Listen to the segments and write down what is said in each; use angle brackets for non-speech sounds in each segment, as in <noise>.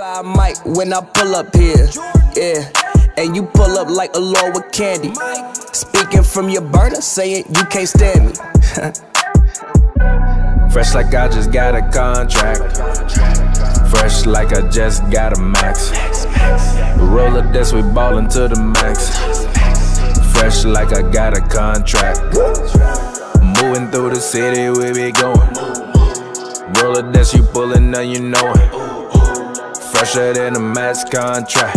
five mic when I pull up here. Yeah. And you pull up like a lord with candy. Speaking from your burner, saying you can't stand me. <laughs> Fresh like I just got a contract. Fresh like I just got a max. Roller this, we ballin' to the max. Fresh like I got a contract. Moving through the city, we be going. Roller this, you pullin', now you know it. Fresher than a max contract.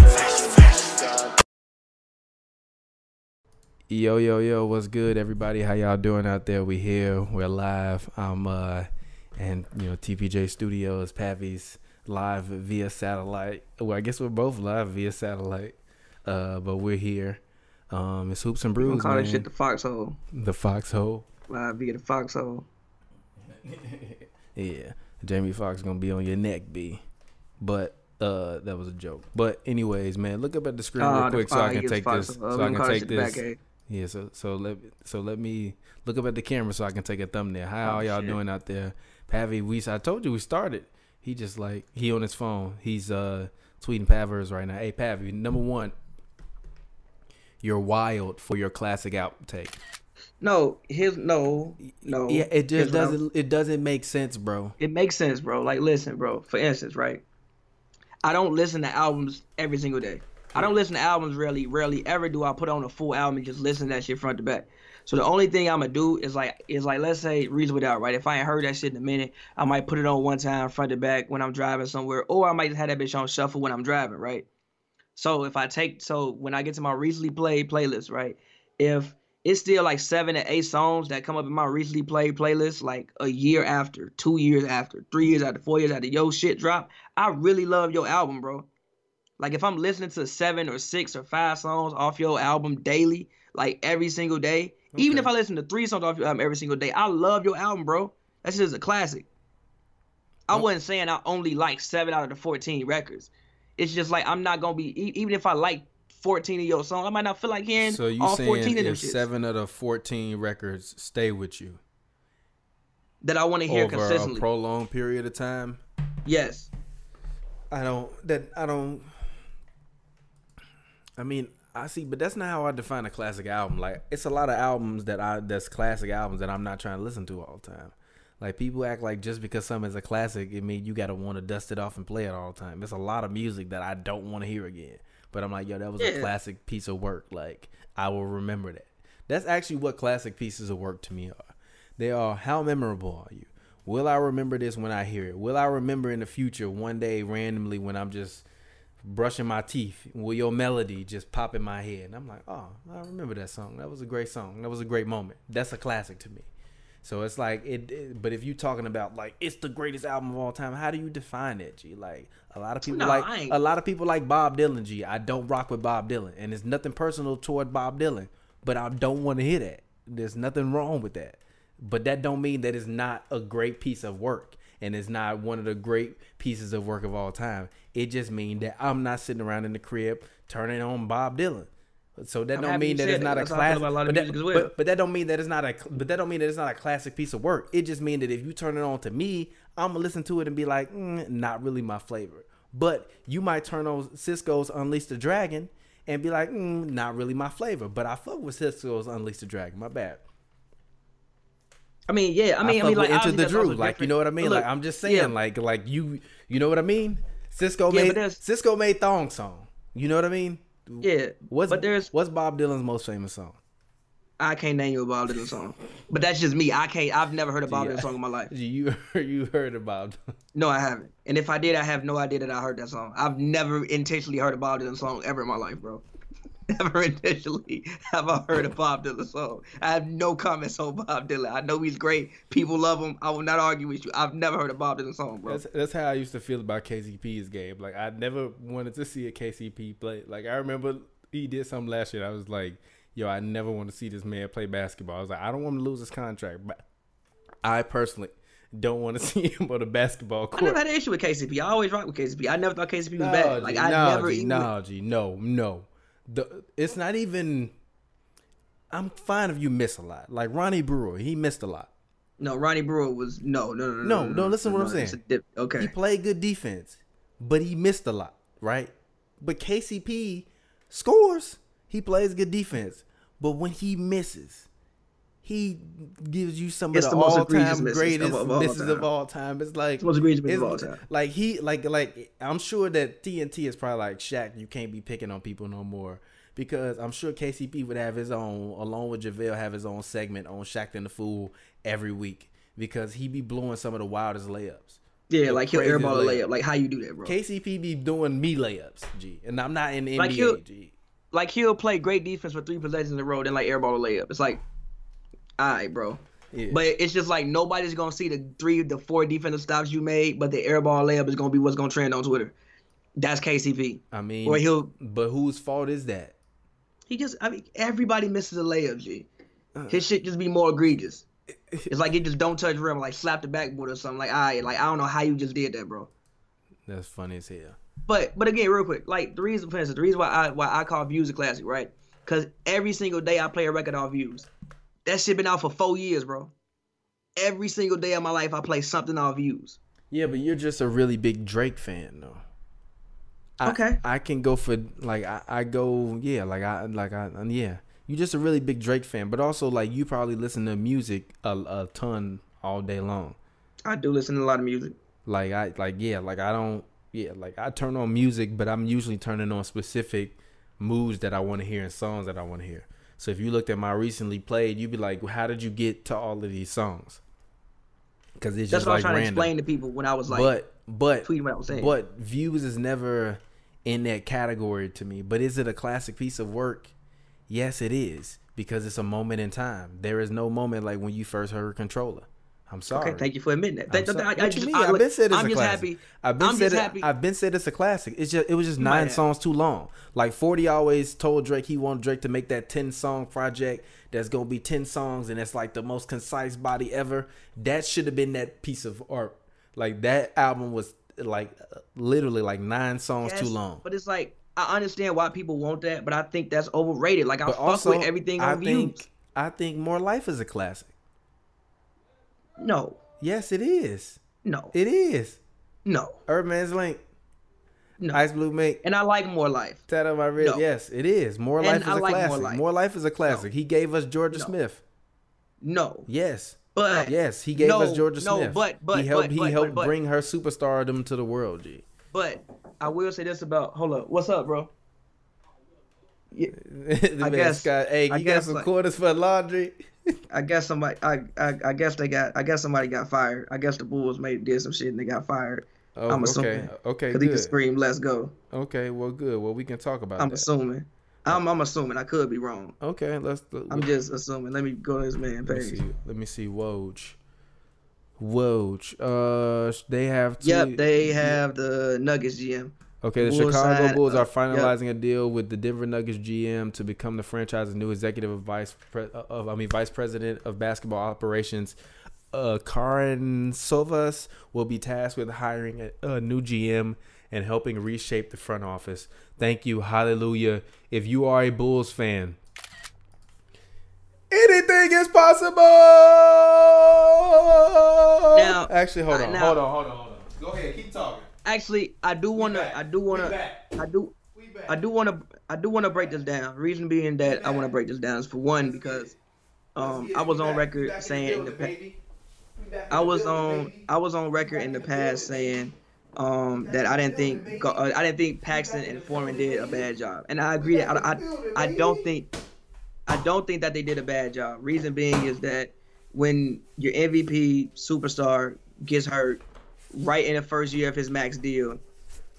Yo, yo, yo, what's good, everybody? How y'all doing out there? We here, we're live. I'm uh and you know, TPJ Studios, Pavy's live via satellite. Well, I guess we're both live via satellite. Uh, but we're here. Um, it's Hoops and Brews. call man. that shit the foxhole. The foxhole. Live via the foxhole. <laughs> Yeah. Jamie Foxx gonna be on your neck, B. But uh that was a joke. But anyways, man, look up at the screen Ah, real quick so I can take this so I can can call that take this. Yeah, so so let so let me look up at the camera so I can take a thumbnail. How Oh, are y'all doing out there? Pavy, we I told you we started. He just like he on his phone. He's uh tweeting Pavers right now. Hey Pavy, number one, you're wild for your classic outtake. No, his no, no. Yeah, it just doesn't it doesn't make sense, bro. It makes sense, bro. Like, listen, bro. For instance, right? I don't listen to albums every single day. I don't listen to albums really, Rarely ever do I put on a full album and just listen to that shit front to back. So the only thing I'm gonna do is like is like let's say Reasonable Doubt, right? If I ain't heard that shit in a minute, I might put it on one time front to back when I'm driving somewhere, or I might just have that bitch on shuffle when I'm driving, right? So if I take so when I get to my recently played playlist, right? If it's still like seven to eight songs that come up in my recently played playlist, like a year after, two years after, three years after, four years after yo shit drop, I really love your album, bro. Like if I'm listening to seven or six or five songs off your album daily, like every single day, even if I listen to three songs off your album every single day, I love your album, bro. That's just a classic. I wasn't saying I only like seven out of the 14 records. It's just like I'm not gonna be even if I like 14 of your songs, I might not feel like hearing So you all 14 of them seven of the fourteen records stay with you that I want to hear over a consistently. prolonged period of time? yes. I don't that I don't I mean, I see, but that's not how I define a classic album. Like it's a lot of albums that I that's classic albums that I'm not trying to listen to all the time. Like people act like just because something is a classic, it means you gotta want to dust it off and play it all the time. It's a lot of music that I don't want to hear again. But I'm like, yo, that was a classic piece of work. Like I will remember that. That's actually what classic pieces of work to me are. They are how memorable are you? Will I remember this when I hear it? Will I remember in the future one day randomly when I'm just brushing my teeth? Will your melody just pop in my head? And I'm like, oh, I remember that song. That was a great song. That was a great moment. That's a classic to me. So it's like it, it- but if you talking about like it's the greatest album of all time, how do you define it, G? Like a lot of people No, like a lot of people like Bob Dylan, G. I don't rock with Bob Dylan, and it's nothing personal toward Bob Dylan, but I don't want to hear that. There's nothing wrong with that, but that don't mean that it's not a great piece of work, and it's not one of the great pieces of work of all time. It just means that I'm not sitting around in the crib turning on Bob Dylan. So that I'm don't mean that it's that. not a classic. a But that, music as well. but, but that don't mean that it's not a. But that don't mean that it's not a classic piece of work. It just means that if you turn it on to me, I'm gonna listen to it and be like, mm, not really my flavor. But you might turn on Sisqó's Unleash the Dragon and be like, mm, not really my flavor. But I fuck with Sisqó's Unleash the Dragon. My bad. I mean, yeah. I mean, I, fuck mean, like Into the Drew. Like you know what I mean? But like I'm just saying, yeah. like like you you know what I mean? Sisqó Yeah, made Sisqó made Thong Song. You know what I mean? Yeah, What's but there's what's Bob Dylan's most famous song? I can't name you a Bob Dylan song, but that's just me. I can't. I've never heard a Bob Yeah. Dylan song in my life. You you heard? Dylan. No, I haven't. And if I did, I have no idea that I heard that song. I've never intentionally heard a Bob Dylan song ever in my life, bro. <laughs> Never intentionally have I heard a Bob Dylan song. I have no comments on Bob Dylan. I know he's great. People love him. I will not argue with you. I've never heard a Bob Dylan song, bro. That's that's how I used to feel about KCP's game. Like I never wanted to see a KCP play. Like I remember he did something last year. I was like, yo, I never want to see this man play basketball. I was like, I don't want to lose his contract, but I personally don't want to <laughs> see him on a basketball court. I never had an issue with KCP. I always rock with KCP. I never thought KCP was No, bad. Like I no, never G, no, G, no, no. The it's not even. I'm fine if you miss a lot. Like Ronnie Brewer, he missed a lot. No, Ronnie Brewer was no, no, no, no. No, no, listen to what I'm saying. dip- okay. He played good defense, but he missed a lot, right? But KCP scores. He plays good defense, but when he misses, he gives you some It's of the the, most all egregious time misses greatest of- of all misses time. of all time. It's like the most egregious misses of all time. Like he like like I'm sure that TNT is probably like Shaq. You can't be picking on people no more because I'm sure KCP would have his own along with JaVale have his own segment on Shaqtin' a Fool every week because he be blowing some of the wildest layups. Yeah, like he'll airball a layup. layup. Like how you do that, bro? KCP be doing me layups, G, and I'm not in the Like NBA, he'll- G. Like he'll play great defense for three possessions in a row, then like airball a layup. It's like, all right, bro. Yeah. But it's just like nobody's gonna see the three, the four defensive stops you made, but the airball layup is gonna be what's gonna trend on Twitter. That's KCP. I mean, Or he'll but whose fault is that? he just I mean everybody misses a layup, G. Uh. His shit just be more egregious. <laughs> It's like he just don't touch rim, like slap the backboard or something. Like I like I don't know how you just did that, bro. That's funny as hell. But but again, real quick, like the reason for instance, the reason why I why I call views a classic, right? Cause every single day I play a record off views. That shit been out for four years, bro. Every single day of my life I play something off views. Yeah, but you're just a really big Drake fan, though. I, Okay. I can go for like I, I go yeah like I like I yeah You're just a really big Drake fan, but also like you probably listen to music a, a ton all day long. I do listen to a lot of music. Like I like yeah like I don't yeah like I turn on music, but I'm usually turning on specific moods that I want to hear and songs that I want to hear. So if you looked at my recently played, you'd be like, well, how did you get to all of these songs? Because it's just like random. That's just what I like was trying to explain to people when I was like but but tweeting what I was saying. but views is never in that category to me. But is it a classic piece of work? Yes, it is because it's a moment in time. There is no moment like when you first heard Controlla. I'm sorry. Okay, thank you for admitting that. I'm Th- th- sorry. I, I just, mean? I, I've been said it's I'm a just classic. happy. I've been I'm said just it, happy. I've been said it's a classic. It's just it was just nine have. songs too long. Like Forty always told Drake he wanted Drake to make that ten song project that's gonna be ten songs and it's like the most concise body ever. That should have been that piece of art. Like that album was like literally like nine songs too long. But it's like I understand why people want that, but I think that's overrated. Like I But fuck also, with everything I on views. think I think More Life is a classic. No, Yes, it is. no, It is. no, Urban's Link, no. Ice Blue Mink, and I like more life. Tat on my wrist. No. Yes, it is. More And Life is I a like More classic. Life. More Life is a classic. He gave us Jorja No. Smith. No, Yes. but Yes, he gave no, us Jorja no, Smith. but but he helped but, he but, helped but, bring her superstardom to the world, G. But I will say this about. Hold up, what's up, bro? <laughs> Yeah, The man guess- Scott, hey, I you got some like- quarters for laundry? I guess somebody. I, I I guess they got. I guess somebody got fired. I guess the Bulls made did some shit and they got fired. Oh, I'm assuming. Okay, Okay. Cause he could scream, "Let's go." Okay, well, good. Well, we can talk about I'm that. assuming. I'm I'm assuming. I could be wrong. Okay, let's. I'm just assuming. Let me go to this man Let me page. see. Let me see. Woj. Woj. Uh, they have. Two, Yep, they have the Nuggets GM. Okay, the Bulls Chicago signed, Bulls uh, are finalizing a deal with the Denver Nuggets GM to become the franchise's new executive vice pre- of I mean vice president of basketball operations. Uh, Karnisovas will be tasked with hiring a, a new GM and helping reshape the front office. Thank you, hallelujah. If you are a Bulls fan, anything is possible. Now- actually, hold uh, on, now- hold on, hold on, hold on. Go ahead, keep talking. Actually, I do wanna. I do wanna. I do. I do wanna. I do wanna break this down. Reason being that I wanna break this down is for one because, um, I was on record saying in the past. I was on I was on record in the past saying um, that I didn't think uh, I didn't think Paxson and Forman did a bad job, and I agree. That I, I I don't think I don't think that they did a bad job. Reason being is that when your MVP superstar gets hurt right in the first year of his max deal,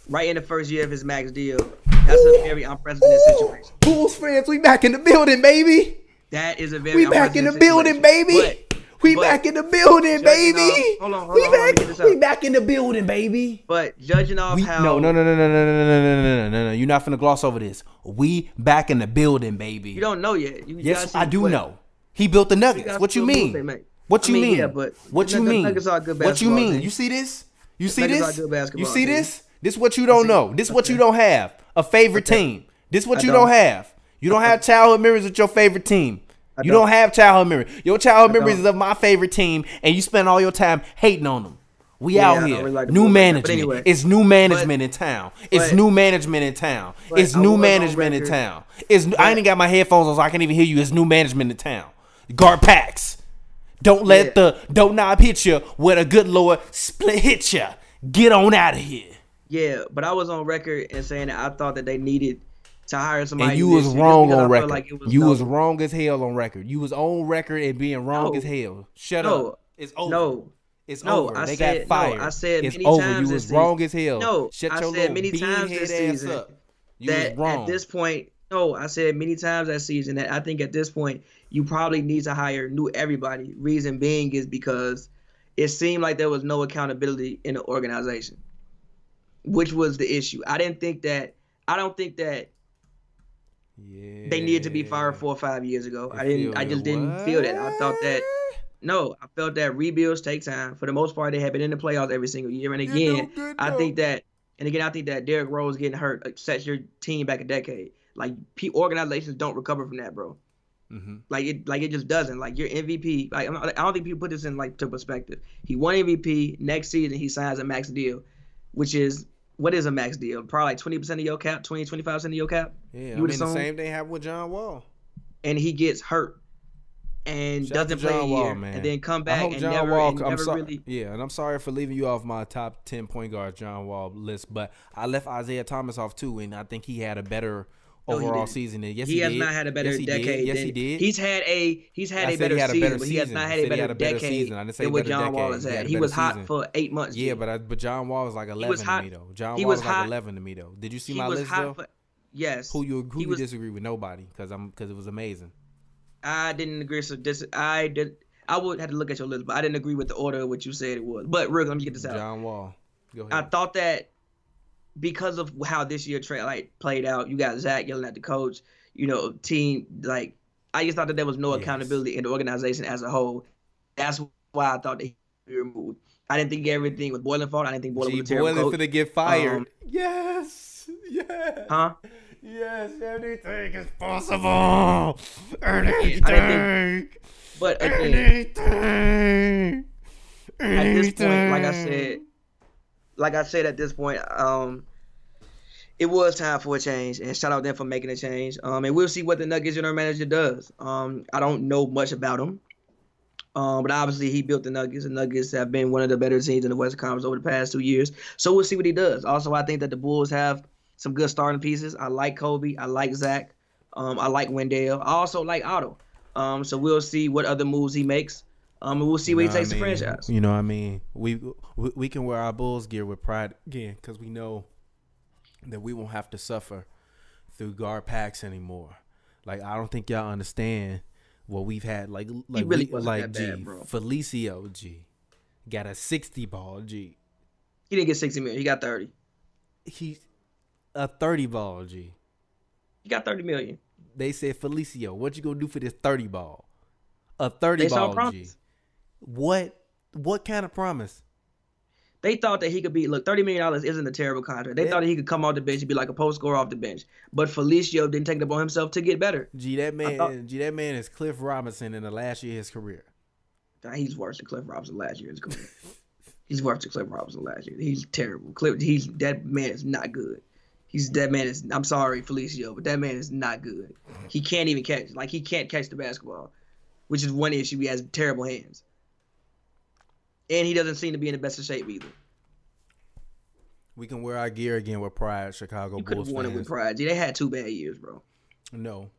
right in the first year of his max deal, that's a very unprecedented situation. Bulls fans, we back in the building, baby. That is a very We back in the building, situation. baby. But- we but- back in the building, baby. off- hold on, hold we on, back, get this out. we back in the building, baby. But judging off We, how no, no, no, no, no, no, no, no, no, no, no, no. You're not finna gloss over this. We back in the building, baby. You don't know yet. You yes, I do what- know. He built the Nuggets. What you mean? What I you mean, mean? yeah, but what you mean? Nuggets are good What you mean? team. You see this? You see this? are a good basketball You see team. this? This what you don't know. This what you don't have. A favorite team. This what I you don't. don't have. You don't have childhood memories with your favorite team. You don't. don't have childhood memories. Your childhood I memories is of my favorite team, and you spend all your time hating on them. We Yeah, out here. really like new management. anyway. it's new management in town. It's but- new management in town. It's new management in town. It's I ain't got my headphones on, so I can't even hear you. It's new management in town. Garpax. Don't let Yeah. the don't knob hit you where the good Lord split hit you. Get on out of here. Yeah, but I was on record and saying that I thought that they needed to hire somebody. And you was wrong on record. like was you no- was wrong as hell on record. You was on record and being wrong No. as hell. Shut No. up. It's over. No, It's No, over. I they said- got no, fired. I said it's many over. times You was season- wrong as hell. No, Shut I your said many times this season up. You that at this point, no, I said many times that season that I think at this point you probably need to hire new everybody. Reason being is because it seemed like there was no accountability in the organization, which was the issue. I didn't think that. I don't think that yeah. they needed to be fired four or five years ago. I didn't. I just it. didn't feel that. I thought that. No, I felt that rebuilds take time. For the most part, they have been in the playoffs every single year. And again, good, I think that, and again, I think that Derrick Rose getting hurt sets your team back a decade. Like organizations don't recover from that, bro. Mhm. Like it, like it just doesn't. Like your MVP. Like I don't think people put this in like to perspective. He won MVP. Next season, he signs a max deal, which is what is a max deal? Probably like 20 percent of your cap, 20, 25 percent of your cap. Yeah, You I mean the same thing happened with John Wall. and he gets hurt and Shout doesn't play a year Wall, man. and then come I back hope and John never, Wall. and never sorry. really Yeah, and I'm sorry for leaving you off my top ten point guard John Wall list, but I left Isaiah Thomas off too, and I think he had a better No, he overall season. Yes, he, he, has did. not had a better yes, he decade. Yes, than, he did. He's had a he's had I a better he had a season, better but he has not had a better had a better decade season. I didn't say than what John Wall decade. has He had. He better was hot season. for eight months. Yeah, but I, but John Wall was like eleven was to me though. John he Wall was was like eleven to me though. Did you see he my list though? for yes. Who you who he you was- disagree with? Nobody, because I'm because it was amazing. I didn't agree. So this I did. I would have to look at your list, but I didn't agree with the order of what you said it was. But real, let me get this out. John Wall. Go ahead. I thought that because of how this year tra- like played out, you got Zach yelling at the coach, you know, team like I just thought that there was no Yes. accountability in the organization as a whole. That's why I thought that he would be removed. I didn't think everything was Boylen fault. I didn't think Boylen G was a terrible Boylen coach. finna get fired. Um, yes. Yes. Huh? Yes, anything is possible. Anything. think- But again, anything. at this point, like I said, like I said at this point, um, it was time for a change, and shout out them for making a change. Um, and we'll see what the Nuggets general manager does. Um, I don't know much about him, um, but obviously he built the Nuggets. The Nuggets have been one of the better teams in the Western Conference over the past two years. So we'll see what he does. Also, I think that the Bulls have some good starting pieces. I like Coby. I like Zach. Um, I like Wendell. I also like Otto. Um, so we'll see what other moves he makes. Um, and we'll see where he takes the franchise. You know what I mean? We, we we can wear our Bulls gear with pride again because we know that we won't have to suffer through Garpax anymore. Like I don't think y'all understand what we've had. Like like really we- like G bad. Felicio G got a sixty ball G. He didn't get 60 million. He got 30. He a thirty ball G. He got 30 million. They said Felicio, what you gonna do for this thirty ball? A thirty They ball G. What what kind of promise? They thought that he could be look, thirty million dollars isn't a terrible contract. They thought that he could come off the bench and be like a post scorer off the bench. But Felicio didn't take it upon himself to get better. Gee, that man thought- G that man is Cliff Robinson in the last year of his career. He's worse than Cliff Robinson last year. in his career. <laughs> he's worse than Cliff Robinson last year. He's terrible. Cliff, he's that man is not good. He's that man is. I'm sorry, Felicio, but that man is not good. He can't even catch. Like he can't catch the basketball, which is one issue. He has terrible hands, and he doesn't seem to be in the best of shape either. We can wear our gear again with pride, Chicago You could Bulls won it with pride. They had two bad years, bro. No.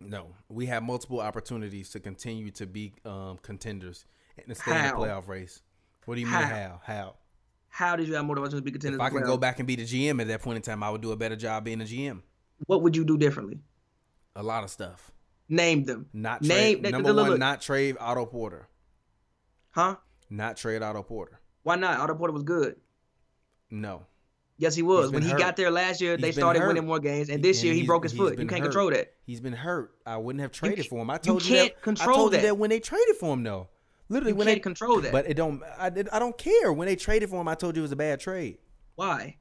No. We have multiple opportunities to continue to be um, contenders and stay in the playoff race. What do you mean How? how? How? How did you have more opportunities to be contenders? If I can go back and be the GM at that point in time, I would do a better job being a GM. what would you do differently? A lot of stuff. Name them. Not Name trade, number look, one, look. not trade Otto Porter. Huh? Not trade Otto Porter. Why not? Otto Porter was good. No. Yes, he was. When he hurt. got there last year, they started hurt. winning more games, and this And year he broke his foot. You can't hurt. control that. He's been hurt. I wouldn't have traded ca- for him. I you told you, can't that. control I told that. you that when they traded for him, though. Literally, You when can't they control that. But it don't. I did. I don't care when they traded for him. I told you it was a bad trade Why?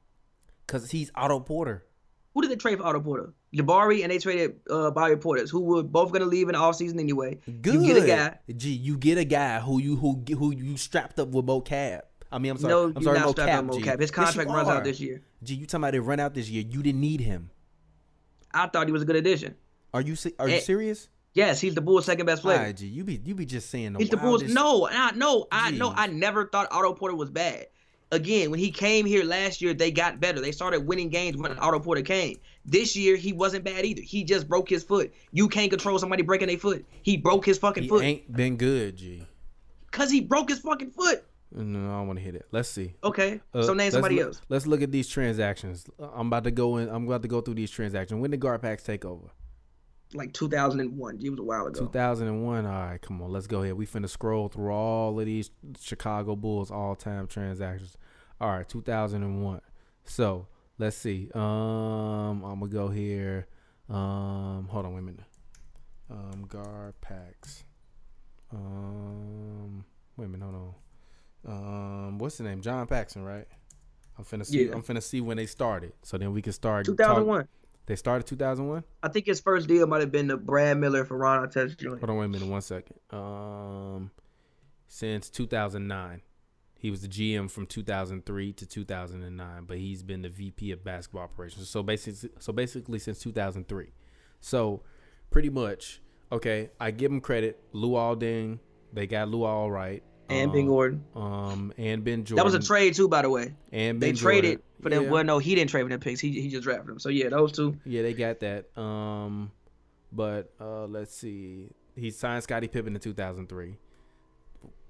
because he's Otto Porter. Who did they trade for Otto Porter? Jabari and they traded uh, Bobby Portis, who were both going to leave in the offseason anyway. Good. You get a guy. Gee, you get a guy who you who who you strapped up with Mo Cap. I mean, I'm sorry. no, I'm sorry, not Mo strapped Cap. Mo G. Cap. His Yes, contract runs are. out this year. Gee, you talking about it run out this year? You didn't need him. I thought he was a good addition. Are you are you Eh, serious? Yes, he's the Bulls' second best player. Alright, G, you be you be just saying the He's the Bulls. No, I no, I no, I never thought Otto Porter was bad. Again, when he came here last year, they got better. They started winning games when Otto Porter came. This year, he wasn't bad either. He just broke his foot. You can't control somebody breaking their foot. He broke his fucking He foot ain't been good, G. because he broke his fucking foot. No, I don't want to hit it. Let's see. Okay, Uh, so name somebody look- else. Let's look at these transactions. I'm about to go in. I'm about to go through these transactions. When did Garpax take over? Like 2001. It was a while ago. 2001. All right, come on. Let's go ahead. We finna scroll through all of these Chicago Bulls all-time transactions. All right, 2001. So let's see. Um, I'm gonna go here. Um, hold on, wait a minute. Um, Garpax. Um, wait a minute. Hold on. Um, what's the name? John Paxson, right? I'm finna see. Yeah. I'm finna see when they started, so then we can start. talk- 2001. They started 2001. I think his first deal might have been the Brad Miller for Ron Artest Jr. Hold on, wait a minute, one second. Um, since 2009, he was the GM from 2003 to 2009, but he's been the VP of basketball operations. So basically, so basically since 2003. So pretty much, okay, I give him credit. Luol Deng, they got Lou all right. And Ben Um, Gordon. Um, and Ben Jordan. That was a trade too, by the way. And They Ben traded for them. Yeah. Well, no, he didn't trade for them picks. He he just drafted them. So yeah, those two. Yeah, they got that. Um, but uh, let's see. He signed Scottie Pippen in 2003.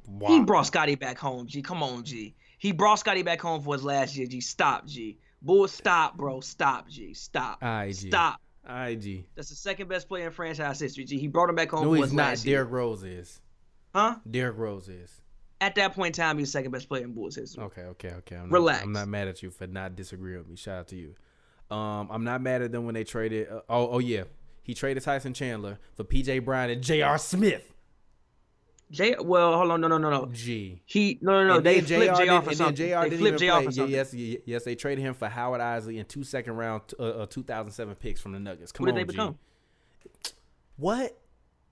Wow. He brought Scotty back home. G, come on, G. He brought Scotty back home for his last year. G, stop, G. Bull, stop, bro. Stop, G. Stop. Alright, G. Stop. IG. That's the second best player in franchise history. G. He brought him back home No, for he's his not. last year. Derrick Rose is. Huh? Derrick Rose is. At that point in time, he's the second best player in Bulls history. Okay, okay, okay. I'm Relax. Not, I'm not mad at you for not disagreeing with me. Shout out to you. Um, I'm not mad at them when they traded. Uh, oh, oh yeah, he traded Tyson Chandler for P.J. Brown and J.R. Smith. J. Well, hold on, no, no, no, no. G. He no, no, no. And They flipped Jr. for something. They flipped Jr. play. for something. Yes, ye- yes, they traded him for Howard Eisley and two second round uh, uh, 2007 picks from the Nuggets. Come Who did on, they G. become? What?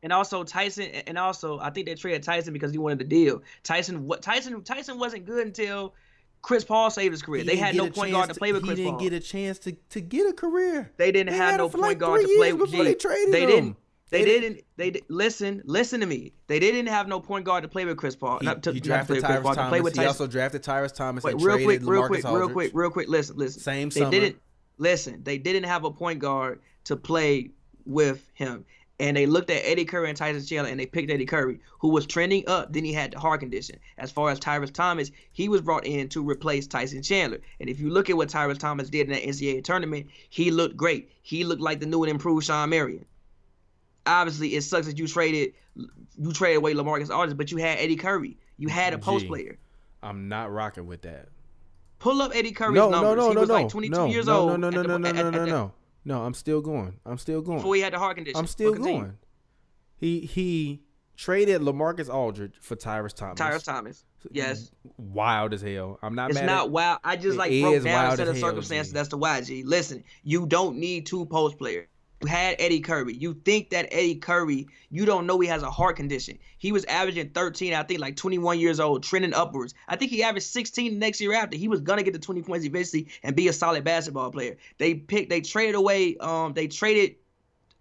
And also Tyson, and also I think they traded Tyson because he wanted the deal. Tyson, what Tyson, Tyson wasn't good until Chris Paul saved his career. He they had no point guard to play with He didn't get a chance to, to get a career. They didn't They have no point like guard to play with. G. they traded They him. didn't. They, They didn't. They di- listen. Listen to me. They didn't have no point guard to play with Chris Paul. He, not to, he not to drafted play with Chris Tyrese Paul, to Thomas. play with he also drafted Tyrese Thomas Wait, real quick, real quick, real quick, real quick. Listen, listen. Same they summer. didn't listen. They didn't have a point guard to play with him, and they looked at Eddie Curry and Tyson Chandler, and they picked Eddie Curry, who was trending up. Then he had the heart condition. As far as Tyrese Thomas, he was brought in to replace Tyson Chandler. And if you look at what Tyrese Thomas did in that NCAA tournament, he looked great. He looked like the new and improved Shawn Marion. Obviously, it sucks that you traded you traded away Lamarcus Aldridge, but you had Eddie Curry. You had a post player. I'm not rocking with that. Pull up Eddie Curry's No, numbers. no, no, he no, was no, like 22 no, years no, old. no, no, no, no, no, no, no, no. No, I'm still going. I'm still going. Before he had the heart condition. I'm still continue. going. He he traded Lamarcus Aldridge for Tyrese Thomas. Tyrese Thomas. Yes. Wild as hell. I'm not mad. It's not at wild. I just It like broke down a set of circumstances. That's the why, G. Listen, you don't need two post players. You had Eddie Curry. You think that Eddie Curry, you don't know he has a heart condition. He was averaging 13, I think like 21 years old, trending upwards. I think he averaged 16 the next year after. He was gonna get to 20 points eventually and be a solid basketball player. They picked, they traded away, um, they traded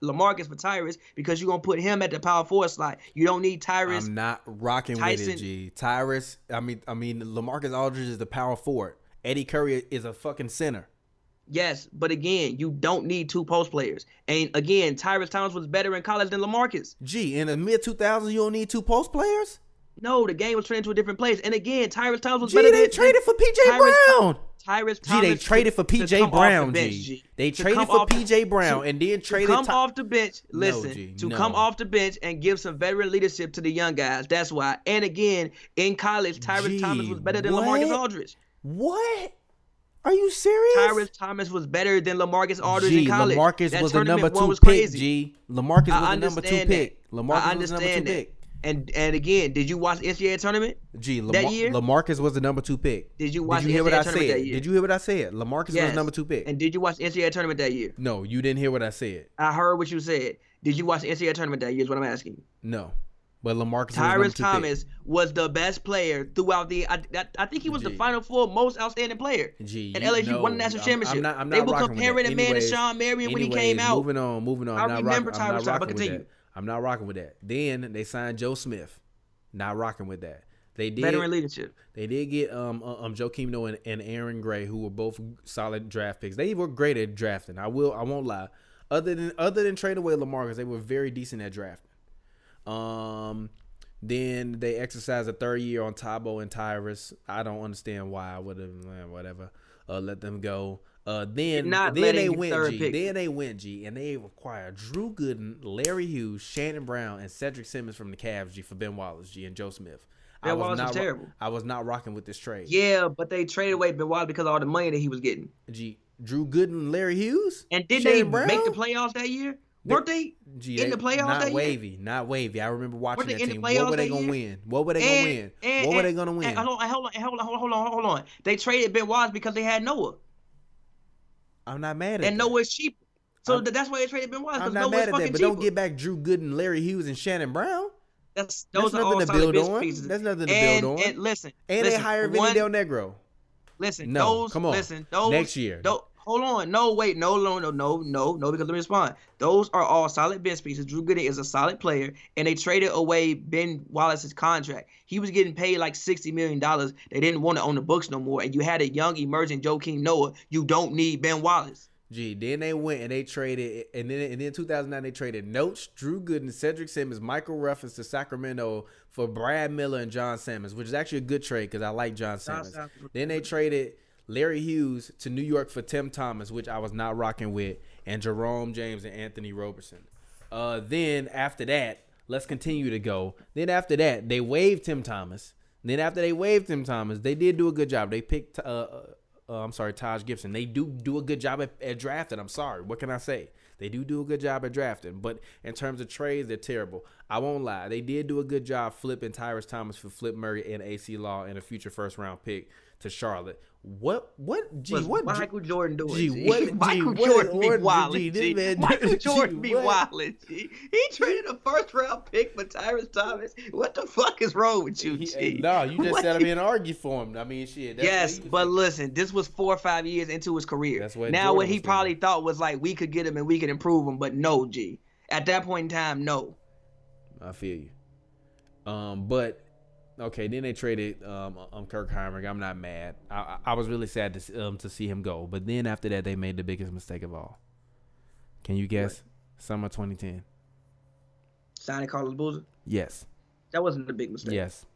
Lamarcus for Tyrese because you're gonna put him at the power forward slot. You don't need Tyrese. I'm not rocking with Tyson- it, G. Tyrese, I mean I mean Lamarcus Aldridge is the power forward. Eddie Curry is a fucking center. Yes, but again, you don't need two post players. And again, Tyrese Thomas was better in college than Lamarcus. Gee, in the mid 2000s you don't need two post players? No, the game was trending to a different place. And again, Tyrese Thomas was G, better they than traded for PJ Brown. Tyrese G, Thomas. they traded for to- to PJ come off the Brown, bench, G. They traded for PJ Brown and then to traded come Ty- off the bench. Listen, G, to no. come off the bench and give some veteran leadership to the young guys. That's why. And again, in college, Tyrese G, Thomas was better than what? Lamarcus Aldridge. What? Are you serious? Tyrese Thomas was better than Lamarcus Aldridge G, in college. Lamarcus That was the number two was pick. G, Lamarcus I was the number two understand pick. Lamarcus I was the number two that. pick. And and again, did you watch the NCAA tournament? Gee, That year? Lamarcus was the number two pick. Did you watch Did you hear what NCAA I tournament said? that year? Did you hear what I said? Lamarcus was Yes. the number two pick. And did you watch the NCAA tournament that year? no, you didn't hear what I said. I heard what you said. Did you watch the NCAA tournament that year? Is what I'm asking you. No, but Lamarcus Tyrus Thomas was the best player throughout the. I, I, I think he was the Final Four most outstanding player. Gee, And LSU know, won the national I'm- championship. I'm not, I'm They were comparing the man to Anyways- Shawn Marion when he came out. Moving on, moving on. I I'm not remember I'm Tyrus not Thomas, but rocking with continue. that. I'm not rocking with that. Then they signed Joe Smith. Not rocking with that. They did. Veteran leadership. They did get um uh, um Noah and, and Aaron Gray, who were both solid draft picks. They were great at drafting. I will I won't lie. Other than other than trading away Lamarcus, they were very decent at drafting. Um, then they exercised a third year on Thabo and Tyrus. I don't understand why. I would have whatever. Uh, let them go. Uh, then then they the went G. pick. Then they went G, and they acquired Drew Gooden, Larry Hughes, Shannon Brown, and Cedric Simmons from the Cavs G for Ben Wallace G and Joe Smith. I Ben was Wallace not was terrible. I was not rocking with this trade. Yeah, but they traded away Ben Wallace because of all the money that he was getting. G. Drew Gooden, Larry Hughes, And did they Brown? make the playoffs that year? Weren't they? G, in the playoffs Not that year? wavy, not wavy. I remember watching that team. What were they gonna year? win? What were they gonna win? and- what were they gonna win? hold on, hold on, hold on, hold on, hold on. They traded Ben Wallace because they had Noah, I'm not mad at and that. Noah's cheap. So I'm- that's why they traded Ben Wallace I'm not Noah's mad at that, but cheaper. don't get back Drew Gooden, Larry Hughes, and Shannon Brown. That's That's those are nothing all to build on. pieces. That's nothing to and, build on. And listen, And listen, they hired Vinny Del Negro. Listen, No, those, come on. Listen, those Next year. Don't, hold on. No, wait. No, no, no, no, no, no. Because let me respond. Those are all solid bench pieces. Drew Gooden is a solid player, and they traded away Ben Wallace's contract. He was getting paid like sixty million dollars. They didn't want to own the books no more, and you had a young emerging Joakim Noah. You don't need Ben Wallace. Gee, then they went and they traded, and then and then 2009 they traded Notes, Drew Gooden, Cedric Simmons, Michael Ruffins to Sacramento for Brad Miller and John Simmons, which is actually a good trade because I like John Salmons. Salmons. Then they traded Larry Hughes to New York for Tim Thomas, which I was not rocking with, and Jerome James and Anthony Roberson. Uh, then after that, let's continue to go. Then after that, they waived Tim Thomas. Then after they waived Tim Thomas, they did do a good job. They picked, uh, uh, uh, I'm sorry, Taj Gibson. They do do a good job at, at drafting. I'm sorry. What can I say? They do do a good job at drafting, but in terms of trades, they're terrible. I won't lie. They did do a good job flipping Tyrus Thomas for Flip Murray and Acie Law and a future first round pick to Charlotte. What? What? Gee, what? Michael Jordan doing? Gee, what- gee, Michael what- Jordan be what- wildin', gee, this G. man- Michael gee, Jordan be what? wildin', G. He traded a first round pick for Tyrus Thomas. What the fuck is wrong with you, G? No, you just What set him you- in and argue for him. I mean, shit. That's yes, but listen, this was four or five years into his career. That's what now Jordan what he probably thinking. thought was like we could get him and we could improve him, but no, G. At that point in time, no. I feel you. Um, but okay, then they traded um, um Kirk Hinrich. I'm not mad. I, I was really sad to see, um to see him go. But then after that, they made the biggest mistake of all. Can you guess? Summer 2010. Signing Carlos Boozer. Yes. That wasn't a big mistake. Yes.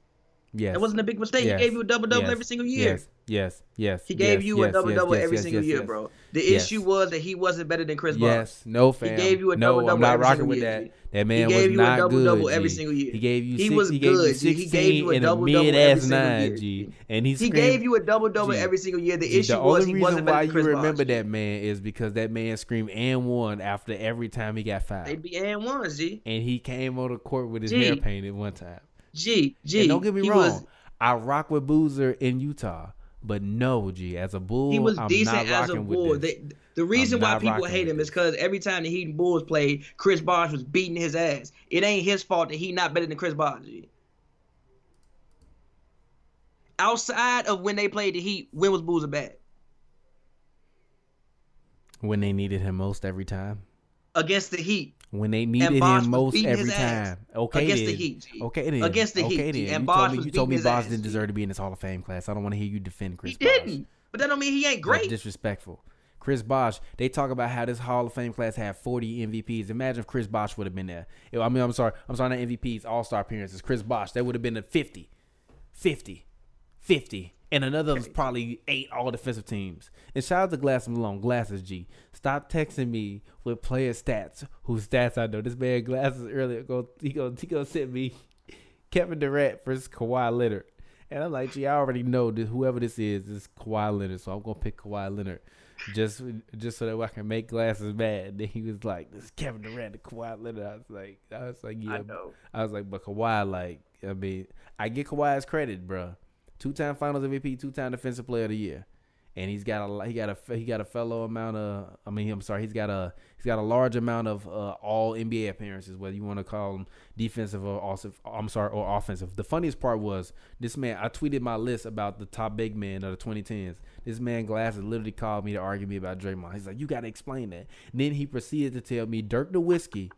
Yes. That wasn't a big mistake. Yes. He gave you a double double Yes. every single year. Yes. Yes. Yes. He gave yes, you a double double every single year, bro. The issue was that he wasn't better than Chris Bosh. Yes, no fam. gave you a no, double-double I'm not every rocking with year, that. That man gave was you a not double-double good. every single year. He gave you He six, was he gave you good, G. He gave you a double-double every single year, G. And he He gave you a double double every single year. The issue the was he wasn't better why than you Chris remember that man is because that man screamed and one after every time he got fouled. They be and ones, G. and he came on the court with his hair painted one time. G G. and don't get me he wrong, Was, I rock with Boozer in Utah, but no, G, as a bull, he was I'm decent as a bull. They, the reason why people hate him is because every time the Heat and Bulls played, Chris Bosh was beating his ass. It ain't his fault that he not better than Chris Bosh. G. Outside of when they played the Heat, when was Boozer bad? when they needed him most every time. Against the Heat. When they needed him most every time. Okay, against the. Heat, G. Okay, then. Against the okay, Heat, then. And you Bosh told me, you told me Bosh didn't deserve to be in this Hall of Fame class. I don't want to hear you defend Chris He Bosh. didn't. But that don't mean he ain't That's great. disrespectful. Chris Bosh, they talk about how this Hall of Fame class had 40 MVPs. Imagine if Chris Bosh would have been there. I mean, I'm sorry. I'm sorry, not MVPs, All Star appearances. Chris Bosh, that would have been a 50. 50. 50. And another was probably eight all defensive teams. And shout out to Glass Malone, Glasses G. Stop texting me with player stats, whose stats I know. This man Glasses earlier, go he go he go send me Kevin Durant versus Kawhi Leonard. And I'm like, gee, I already know that whoever this is is Kawhi Leonard, so I'm gonna pick Kawhi Leonard. just just so that I can make glasses mad. Then he was like, "This is Kevin Durant, the Kawhi Leonard." I was like, I was like, yeah, I know. I was like, but Kawhi, like, I mean, I get Kawhi's credit, bro. Two time Finals MVP, two time Defensive Player of the Year, and he's got a he got a he got a fellow amount of. I mean, I'm sorry, he's got a he's got a large amount of uh, All NBA appearances, whether you want to call them defensive or offensive. I'm sorry, or offensive. The funniest part was this man. I tweeted my list about the top big men of the 2010s. This man Glasses literally called me to argue me about Draymond. He's like, "You got to explain that." And then he proceeded to tell me Dirk Nowitzki,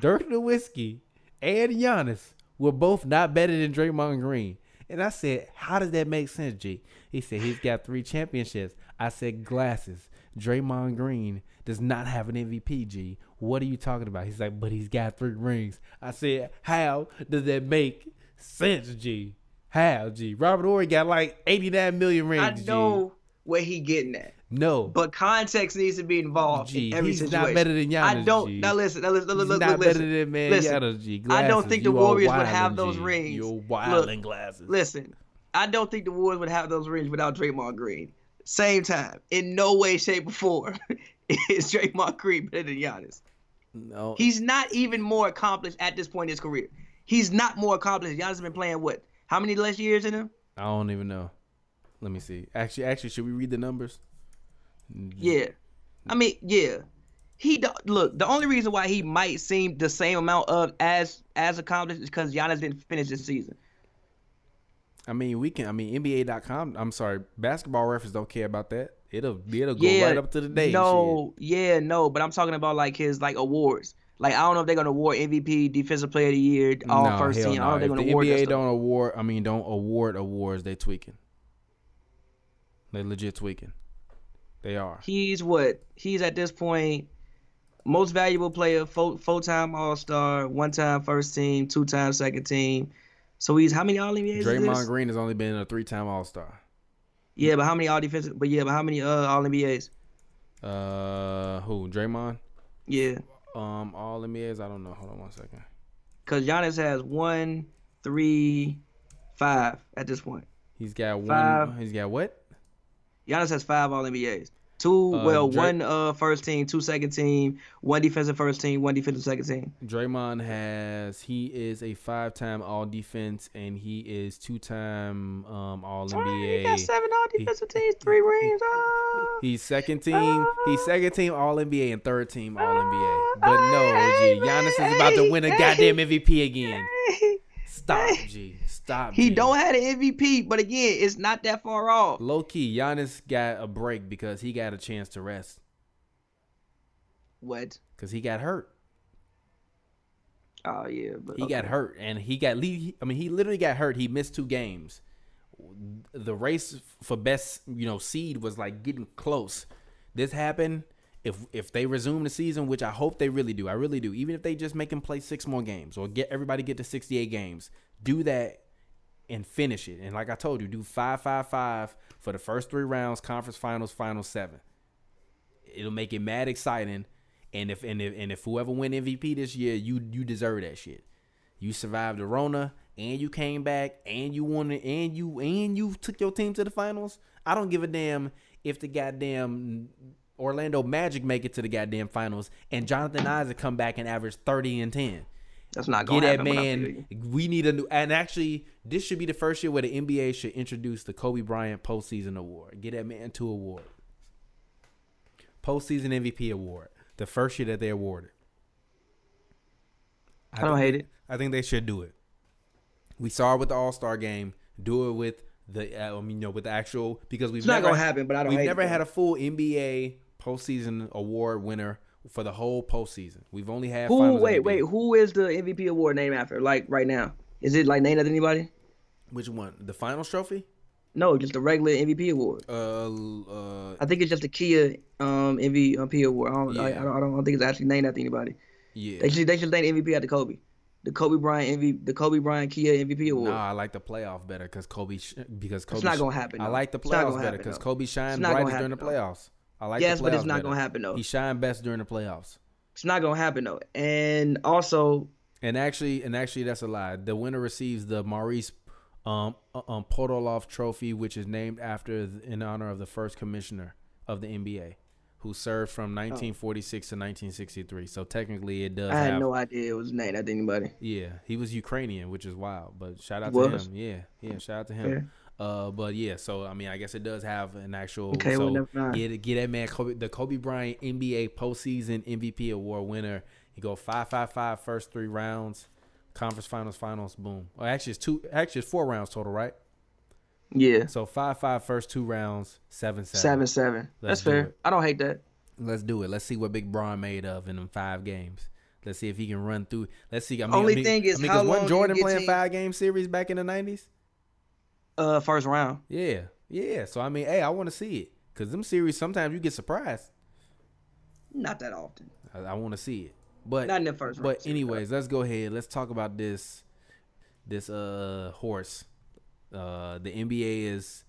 Dirk Nowitzki, and Giannis were both not better than Draymond Green. And I said, How does that make sense, G? He said he's got three championships. I said, Glasses. Draymond Green does not have an MVP, G. What are you talking about? He's like, but he's got three rings. I said, How does that make sense, G? How, G? Robert Horry got like 89 million rings. I know where he getting at. No. But context needs to be involved G, in every he's situation. not better than Giannis, I don't. G. Now listen. Now listen. Look, He's look, not look, better than man listen. Giannis, G. I don't think the Warriors would have those G. rings. You're Look, wilding glasses. Listen, I don't think the Warriors would have those rings without Draymond Green. Same time, in no way, shape, or form <laughs> is Draymond Green better than Giannis. No. He's not even more accomplished at this point in his career. He's not more accomplished. Giannis has been playing what? How many less years in him? I don't even know. Let me see. Actually, actually, should we read the numbers? Yeah. I mean, yeah. He look. The only reason why he might seem the same amount of as as accomplished is because Giannis didn't finish this season. I mean, we can. I mean, NBA.com. I'm sorry, Basketball Reference don't care about that. It'll it'll go Yeah, right up to the day. No, yeah, no. But I'm talking about like his like awards. Like I don't know if they're gonna award MVP, Defensive Player of the Year, shit. All no, First Team. no. I don't If the they're gonna award that NBA don't award, I mean, don't award awards. They tweaking. They legit tweaking. They are. He's what? He's at this point most valuable player, full full time All Star, one time First Team, two time Second Team. So he's how many All NBAs? is Draymond this? Green has only been a three-time All-Star. Yeah, but how many All Defensive? But yeah, but how many uh All NBAs? Uh, who? Draymond. Yeah, Um, all NBAs. I don't know. Hold on one second. because Giannis has one, three, five at this point. He's got one. Five. He's got what? Giannis has five All NBAs. Two, Uh, well, Dra- one uh first team, two second team, one defensive first team, one defensive second team. Draymond has he is a five time all defense and he is two time um all He got seven All Defensive teams, three rings. Ah. He's second team. He's second team all NBA and third team all NBA. But no, G. Giannis is about to win a goddamn MVP again. Stop, G. Stop. He G. don't have an MVP, but again, it's not that far off. Low key, Giannis got a break because he got a chance to rest What? because he got hurt. Oh yeah, but He got hurt, and he got. I mean, he literally got hurt. He missed two games. The race for best, you know, seed was like getting close. This happened. If if they resume the season, which I hope they really do, I really do. Even if they just make him play six more games or get everybody get to sixty eight games, do that and finish it. And like I told you, do five five five for the first three rounds, conference finals, final seven. It'll make it mad exciting. And if and if and if whoever win MVP this year, you you deserve that shit. You survived the Rona and you came back and you won it and you and you took your team to the finals. I don't give a damn if the goddamn Orlando Magic make it to the goddamn finals and Jonathan Isaac come back and average 30 and 10. That's not Get going to that happen. I feel man. We need a new. And actually, this should be the first year where the NBA should introduce the Kobe Bryant postseason award. Get that man two award. Postseason MVP award. The first year that they awarded. I don't think- hate it. I think they should do it. We saw it with the All Star game. Do it with the, uh, I mean, you know, with the actual because we've It's not gonna happen, but I don't We've never it, had a full NBA postseason award winner for the whole postseason. We've only had Who? Wait, MVP. wait. Who is the MVP award named after? Like right now, is it like named after anybody? Which one? The finals trophy? No, just the regular MVP award. Uh, uh, I think it's just the Kia um MVP award. I don't, I, I Yeah. don't, I don't think it's actually named after anybody. yeah. They should they should name the MVP after Kobe. The Kobe Bryant MVP, the Kobe Bryant Kia MVP award. Nah, I like the playoff better because Kobe. Sh- because Kobe. It's not gonna happen, I like the playoffs better because. Kobe shined brightest during the playoffs. though. I like. That. Yes, but it's not better. gonna happen though. He shined best during the playoffs. It's not gonna happen though. And also, And actually, and actually, that's a lie. The winner receives the Maurice um, uh, um Trophy, which is named after in honor of the first commissioner of the NBA, who served from 1946 to 1963. So technically, it does. I had have, no idea it was named after anybody. Yeah, he was Ukrainian, which is wild. But shout out He to was? him. Yeah, yeah, shout out to him. Fair. Uh, but yeah, so I mean, I guess it does have an actual. Okay, so well, never mind. get get that man Kobe, the Kobe Bryant NBA postseason MVP award winner. He go five five five first three rounds, conference finals, finals, boom. Well, actually, it's two. Actually, it's four rounds total, right? Yeah. So five five first two rounds, seven seven. Seven seven. That's fair. it. I don't hate that. Let's do it. Let's see what Big Bron made of in them five games. Let's see if he can run through. Let's see. I mean, Only I mean, thing is, I mean, how long you Jordan playing five game series back in the nineties? Uh, first round. Yeah, yeah. So I mean, hey, I want to see it because them series sometimes you get surprised. Not that often. I, I want to see it, but Not in the first round. but series, anyways, let's go ahead. Let's talk about this this uh horse. Uh, the NBA is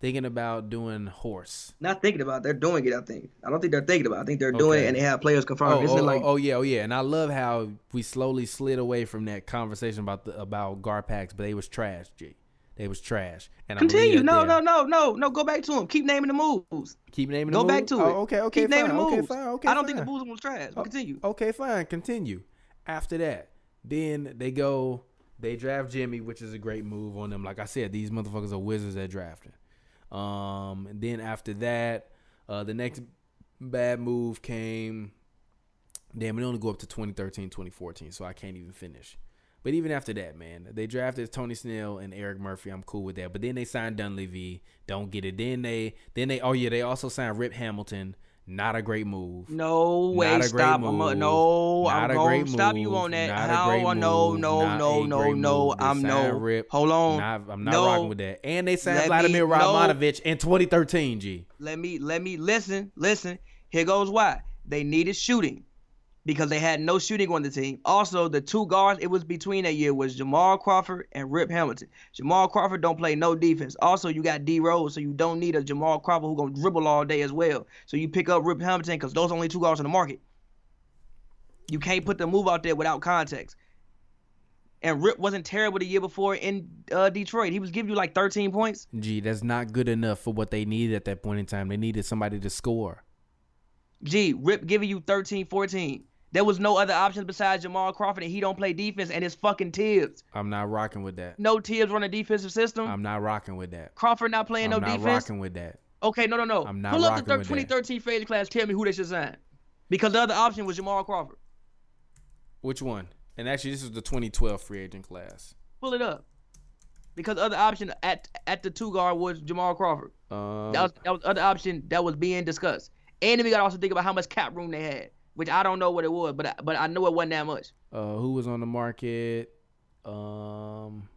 thinking about doing horse. Not thinking about. it. They're doing it. I think. I don't think they're thinking about. it. I think they're doing it, and they have players confirmed. Oh, Isn't oh, it like oh, yeah, oh yeah, and I love how we slowly slid away from that conversation about the about Garpax, but they was trash, G. They was trash. And I'm continue? No, no, no, no, no. Go back to them. Keep naming the moves. Keep naming. The moves. Go the back moves? to it. Oh, okay, okay, Keep fine. naming the okay, moves. fine. Okay, I don't think the Bulls was trash. But Oh, continue. Okay, fine. Continue. After that, then they go. They draft Jimmy, which is a great move on them. Like I said, these motherfuckers are wizards at drafting. Um, and then after that, uh, the next bad move came. Damn, we only go up to 2013, 2014, so I can't even finish. But even after that, man, they drafted Tony Snell and Erik Murphy. I'm cool with that. But then they signed Dunleavy. Don't get it. Then they, then they, oh yeah, they also signed Rip Hamilton. Not a great move. No way. Not a great Stop. I'm a, no. Not I'm a going to stop you on that. Not How? no, move. no, Not no, no, no. I'm no. Rip. Hold on. Not- I'm not no. rocking with that. And they signed Let Vladimir me- no. In 2013. G. Let me let me listen. Listen. Here goes why. They needed shooting because they had no shooting on the team. Also, the two guards it was between that year was Jamal Crawford and Rip Hamilton. Jamal Crawford don't play no defense. Also, you got D Rose, so you don't need a Jamal Crawford who gonna dribble all day as well. So you pick up Rip Hamilton because those are only two guards in the market. You can't put the move out there without context. And Rip wasn't terrible the year before in uh, Detroit. He was giving you like 13 points. Gee, that's not good enough for what they needed at that point in time. They needed somebody to score. Gee, Rip giving you 13, 14. There was no other options besides Jamal Crawford, and he don't play defense, and it's fucking Thibs. I'm not rocking with that. No Thibs run a defensive system. I'm not rocking with that. Crawford not playing I'm no not defense. I'm not rocking with that. Okay, no, no, no. I'm not Pull up the rocking thir- with 2013 phase class. Tell me who they should sign. Because the other option was Jamal Crawford. Which one? And actually, this is the 2012 free agent class. Pull it up. Because the other option at at the two guard was Jamal Crawford. Um, That was that was the other option that was being discussed. And then we got to also think about how much cap room they had, which I don't know what it was, but I, but I know it wasn't that much. uh, who was on the market? Um,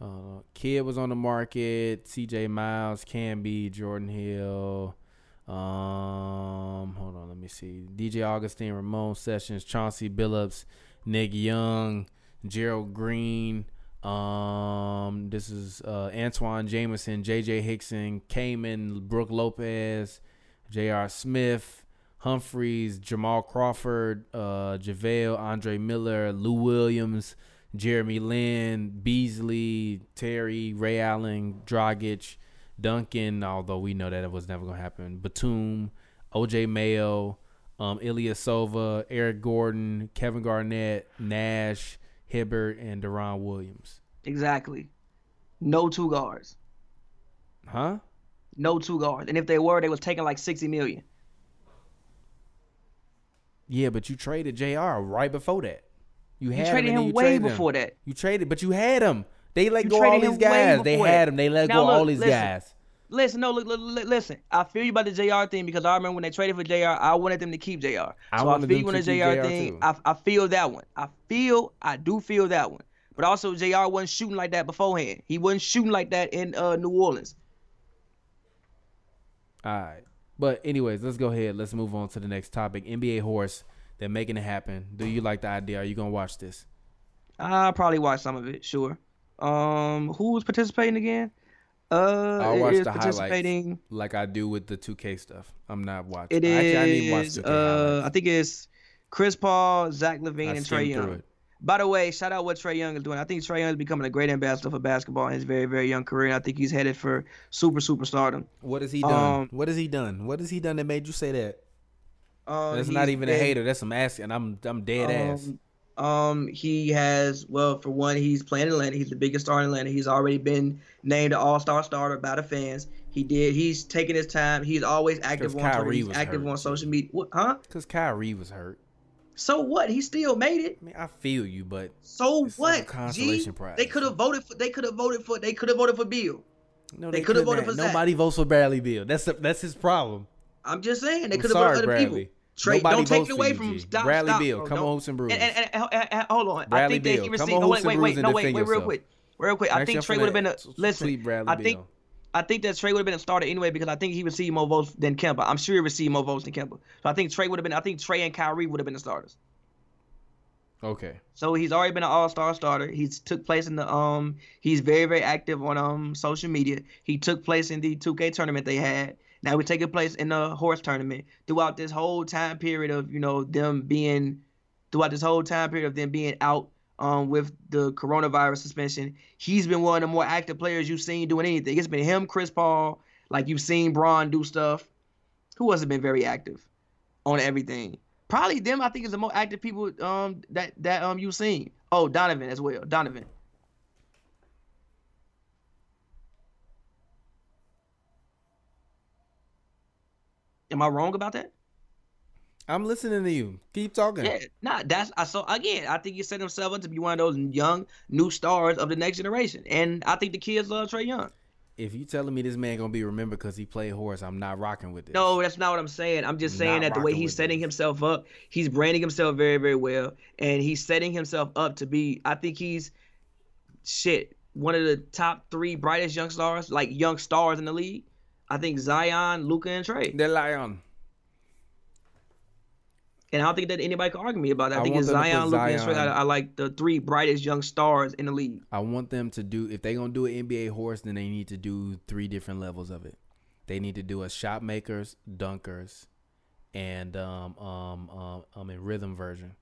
uh, Kidd was on the market. C.J. Miles, Camby, Jordan Hill. Um, hold on, let me see. DJ Augustin, Ramon Sessions, Chauncey Billups, Nick Young, Gerald Green. Um, this is uh, Antawn Jamison, J.J. Hickson, Kaman, Brook Lopez, J.R. Smith, Humphries, Jamal Crawford, uh, JaVale, Andre Miller, Lou Williams, Jeremy Lin, Beasley, Terry, Ray Allen, Dragic, Duncan, although we know that it was never going to happen, Batum, OJ Mayo, um, Ilyasova, Eric Gordon, Kevin Garnett, Nash, Hibbert, and Deron Williams. Exactly. No two guards. Huh? No two guards. And if they were, they was taking like 60 million. Yeah, but you traded JR right before that. You You traded him, him way traded him. before that. You traded, but you had him. They let You go all these guys. They before had that. him. They let Now go look, all these listen. guys. Listen, no, look, look, look, listen. I feel you about the JR thing because I remember when they traded for JR, I wanted them to keep JR. So I I, feel you on the JR, JR thing. I, I feel that one. I feel, I do feel that one. But also, JR wasn't shooting like that beforehand. He wasn't shooting like that in uh, New Orleans. All right. But anyways, let's go ahead. Let's move on to the next topic. NBA horse. They're making it happen. Do you like the idea? Are you gonna watch this? I'll probably watch some of it, sure. Um, who was participating again? Uh, I'll watch is the highlights like I do with the 2K stuff. I'm not watching. It Actually, I didn't watch is. 2K Uh, I think it's Chris Paul, Zach LaVine, I and Trae Young. it. By the way, shout out what Trae Young is doing. I think Trae Young is becoming a great ambassador for basketball in his very, very young career. And I think he's headed for super, super stardom. What has he done? Um, what has he done? What has he done that made you say that? Um, That's not even a hater. That's some ass, and I'm I'm dead ass. Um, um, he has well, for one, he's playing in Atlanta. He's the biggest star in Atlanta. He's already been named an All Star starter by the fans. He did. He's taking his time. He's always active on Twitter. He's active hurt, on social media. What, huh? Cause Kyrie was hurt. So what? He still made it. I mean, I feel you, but So what? consolation G? prize. They could have voted for. They could have voted for. They could have voted for Bill. no, They they, coulda voted not. for Zach. Nobody votes for Bradley Beal. That's the, that's his problem. I'm just saying they could have voted for other people. Trae, Nobody don't take it away from stop. Bradley stop, Beal, bro. Oh, come on, Don't- and Brews. And, and, and, and- and- hold on. Bradley I think that Beal, he come received. on, Oh wait, wait, wait. No, wait, wait, real quick, real quick. I think Trae would have been a listen. I think. I think that Trae would have been a starter anyway because I think he received more votes than Kemba. I'm sure he received more votes than Kemba. So I think Trae would have been. I think Trae and Kyrie would have been the starters. Okay. So he's already been an all-star starter. He's took place in the um. He's very very active on um social media. He took place in the 2K tournament they had. Now we're taking place in the horse tournament. Throughout this whole time period of you know them being, throughout this whole time period of them being out um with the coronavirus suspension, he's been one of the more active players you've seen doing anything. It's been him, Chris Paul. Like you've seen Braun do stuff. Who hasn't been very active on everything? Probably them. I think is the most active people um that that um you've seen. Oh, Donovan as well. Donovan. Am I wrong about that? I'm listening to you. Keep talking. Yeah, nah, that's I saw again. I think he set himself up to be one of those young new stars of the next generation, and I think the kids love Trae Young. If you telling me this man gonna be remembered because he played horse, I'm not rocking with this. No, that's not what I'm saying. I'm just saying that the way he's setting this. himself up, he's branding himself very, very well, and he's setting himself up to be. I think he's shit one of the top three brightest young stars, like young stars in the league. I think Zion, Luka, and Trae. the lion. And I don't think that anybody can argue me about that. I, I think it's Zion, Luka, and Trae. I, I like the three brightest young stars in the league. I want them to do if they're gonna do an NBA horse, then they need to do three different levels of it. They need to do a shot makers, dunkers, and um um um um in rhythm version.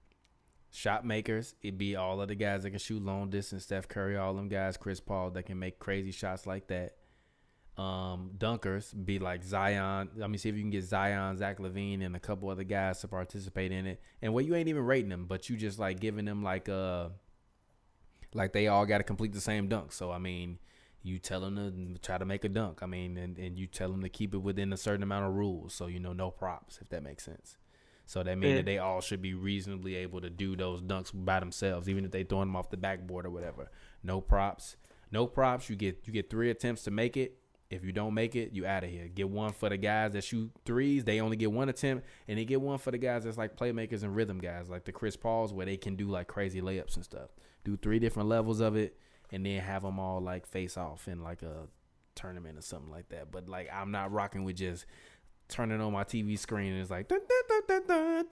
Shot makers, it'd be all of the guys that can shoot long distance, Steph Curry, all them guys, Chris Paul that can make crazy shots like that. Um, dunkers be like Zion. I mean, see if you can get Zion, Zach LaVine, and a couple other guys to participate in it. And where you ain't even rating them, but you just like giving them like uh like they all got to complete the same dunk. So I mean, you tell them to try to make a dunk. I mean, and, and you tell them to keep it within a certain amount of rules. So you know, no props if that makes sense. So that means Yeah. that they all should be reasonably able to do those dunks by themselves, even if they throwing them off the backboard or whatever. No props, no props. You get you get three attempts to make it. If you don't make it, you out of here. Get one for the guys that shoot threes; they only get one attempt, and they get one for the guys that's like playmakers and rhythm guys, like the Chris Pauls, where they can do like crazy layups and stuff. Do three different levels of it, and then have them all like face off in like a tournament or something like that. But like, I'm not rocking with just turning on my TV screen and it's like, dun, dun, dun,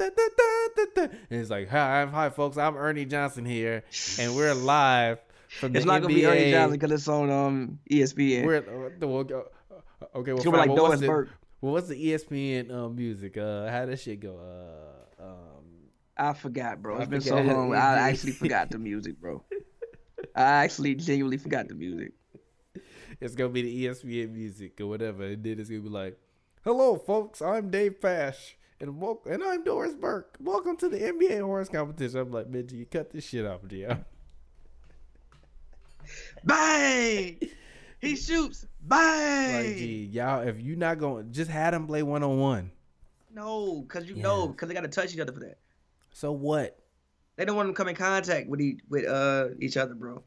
and it's like, hi, hi, folks, I'm Ernie Johnson here, and we're live from the It's not NBA. gonna be Ernie Johnson because it's on um ESPN. We're uh, the- well, uh, okay. Well, It's gonna be fine, like well, Doris what's the, Burke. well, what's the ESPN um, music? Uh, how does shit go? Uh, um, I forgot, bro. I It's been so long. I <laughs> actually forgot the music, bro. I actually genuinely forgot the music. it's gonna be the ESPN music or whatever, and then it's gonna be like, "Hello, folks, I'm Dave Pasch." And, wel- and I'm Doris Burke. Welcome to the NBA horse competition. I'm like, Benji, you cut this shit off, Gio. <laughs> Bang! He shoots. Bang! Like, gee, y'all, if you not going, just had him play one on one. No, cause you Yeah. know, cause they gotta touch each other for that. So what? They don't want them to come in contact with each with uh each other, bro.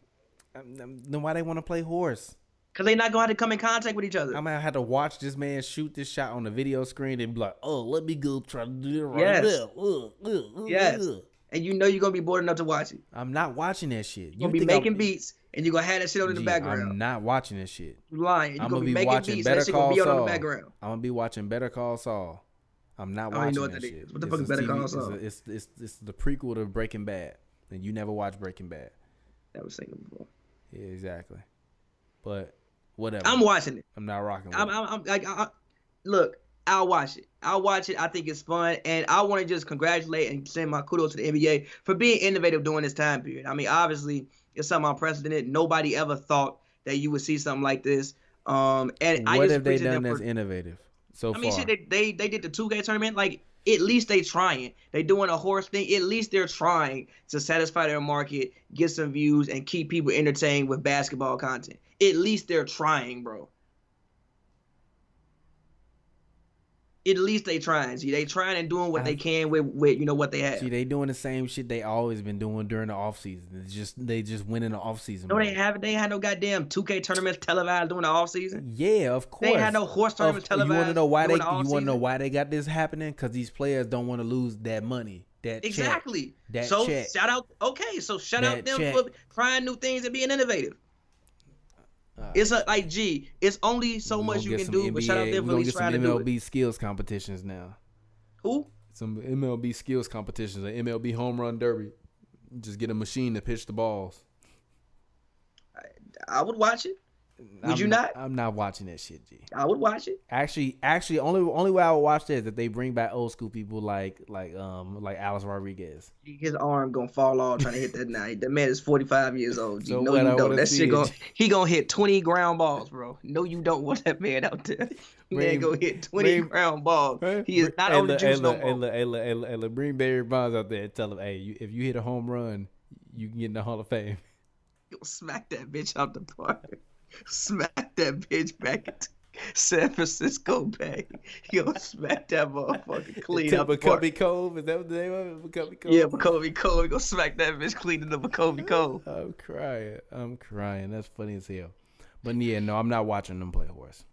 Um, um, then why they want to play horse? Cause they not going to have to come in contact with each other. I mean, I have to watch this man shoot this shot on the video screen and be like, "Oh, let me go try to do it right Yes. there." Uh, uh, uh, Yes. and you know you're gonna be bored enough to watch it. I'm not watching that shit. You're gonna be think I'm- making beats, and you're gonna have that shit on in the background. I'm not watching this shit. You lying. You're I'm gonna, gonna be, be making watching beats, Better that Call be on the Saul. background. I'm gonna be watching Better Call Saul. I'm not I don't watching even know what that, that shit. is. What the It's fuck is Better TV Call it's a- Saul? It's, it's, it's the prequel to Breaking Bad, and you never watched Breaking Bad. Never was them before. Yeah, exactly. But whatever. I'm watching it. I'm not rocking with I'm, it. I'm, I'm like, I, I- look, I'll watch it. I'll watch it. I think it's fun, and I want to just congratulate and send my kudos to the NBA for being innovative during this time period. I mean, obviously, it's something unprecedented. Nobody ever thought that you would see something like this. Um, and I What just have they done that's for- innovative so I mean, far? shit, they, they they did the 2K tournament. Like, at least they trying. They doing a horse thing. At least they're trying to satisfy their market, get some views, and keep people entertained with basketball content. At least they're trying, bro. At least they trying. See, they trying and doing what I- they can with with you know what they have. See, they doing the same shit they always been doing during the off season. It's just they just win in the off season. no, they haven't. They had no goddamn 2K tournaments televised during the off season. Yeah, of course. They had no horse Of- tournaments you want to know why they? during You want to know why they got this happening? Because these players don't want to lose that money. That check. Exactly. That so check. shout out. Okay, so shout out them check. for trying new things and being innovative. Uh, It's a, like, gee, it's only so much you can do, but shout out NBA them we for at gonna least trying to do it. MLB skills competitions now. Who? Some MLB skills competitions, an MLB home run derby. Just get a machine to pitch the balls. I would watch it. Would I'm you not? I'm not watching that shit, G. I would watch it. Actually, actually, only only way I would watch that is if they bring back old school people like like um like Alex Rodriguez. His arm gonna fall off trying to hit that night. That man is 45 years old. So You know what, you I don't. That shit gonna he gonna hit 20 ground balls, bro. No, you don't want that man out there. <laughs> Man gonna hit 20 bring- ground balls. He is not on the juice no more. hey, look, hey, look, hey, look, bring Barry Bonds out there and tell him, hey, you, if you hit a home run, you can get in the Hall of Fame. Yo, smack that bitch out the park. Smack that bitch back into San Francisco Bay. Yo, smack that motherfucker clean to up. McCovey Cove, is that what the name of it? McCovey Cove. Yeah, McCovey Cove. Gonna smack that bitch clean in the McCovey <laughs> Cove. I'm crying. I'm crying. That's funny as hell. But yeah, no, I'm not watching them play horse.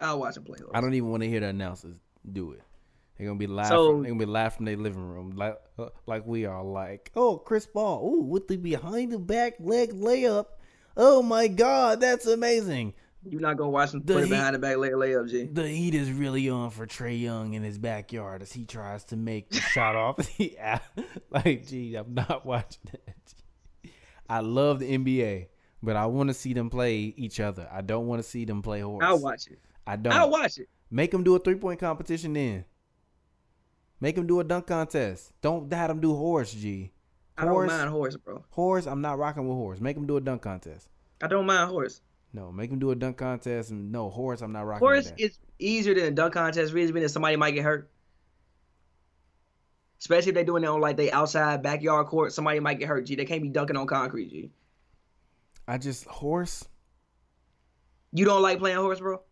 I'll watch them play. horse. I don't even want to hear the announcers do it. They're gonna be live. So- from, they're gonna be live from their living room, like like we are. Like, oh, Chris Paul, ooh, with the behind the back leg layup. Oh my God, that's amazing. You're not gonna watch him The put it behind the back lay layup, G. The heat is really on for Trae Young in his backyard as he tries to make the shot off. the <laughs> alley. like, gee, I'm not <laughs> watching that. I love the NBA, but I want to see them play each other. I don't want to see them play horse. I'll watch it. I don't. I'll watch it. Make them do a three point competition then. Make them do a dunk contest. Don't have them do horse, G. I don't Horse. mind horse, bro. Horse, I'm not rocking with horse. Make them do a dunk contest. I don't mind horse. No, make them do a dunk contest. And no, horse, I'm not rocking Horse with that. is easier than a dunk contest. Reason being that somebody might get hurt. Especially if they're doing it on like they outside backyard court, somebody might get hurt. G, they can't be dunking on concrete. G, I just, horse? you don't like playing horse, bro?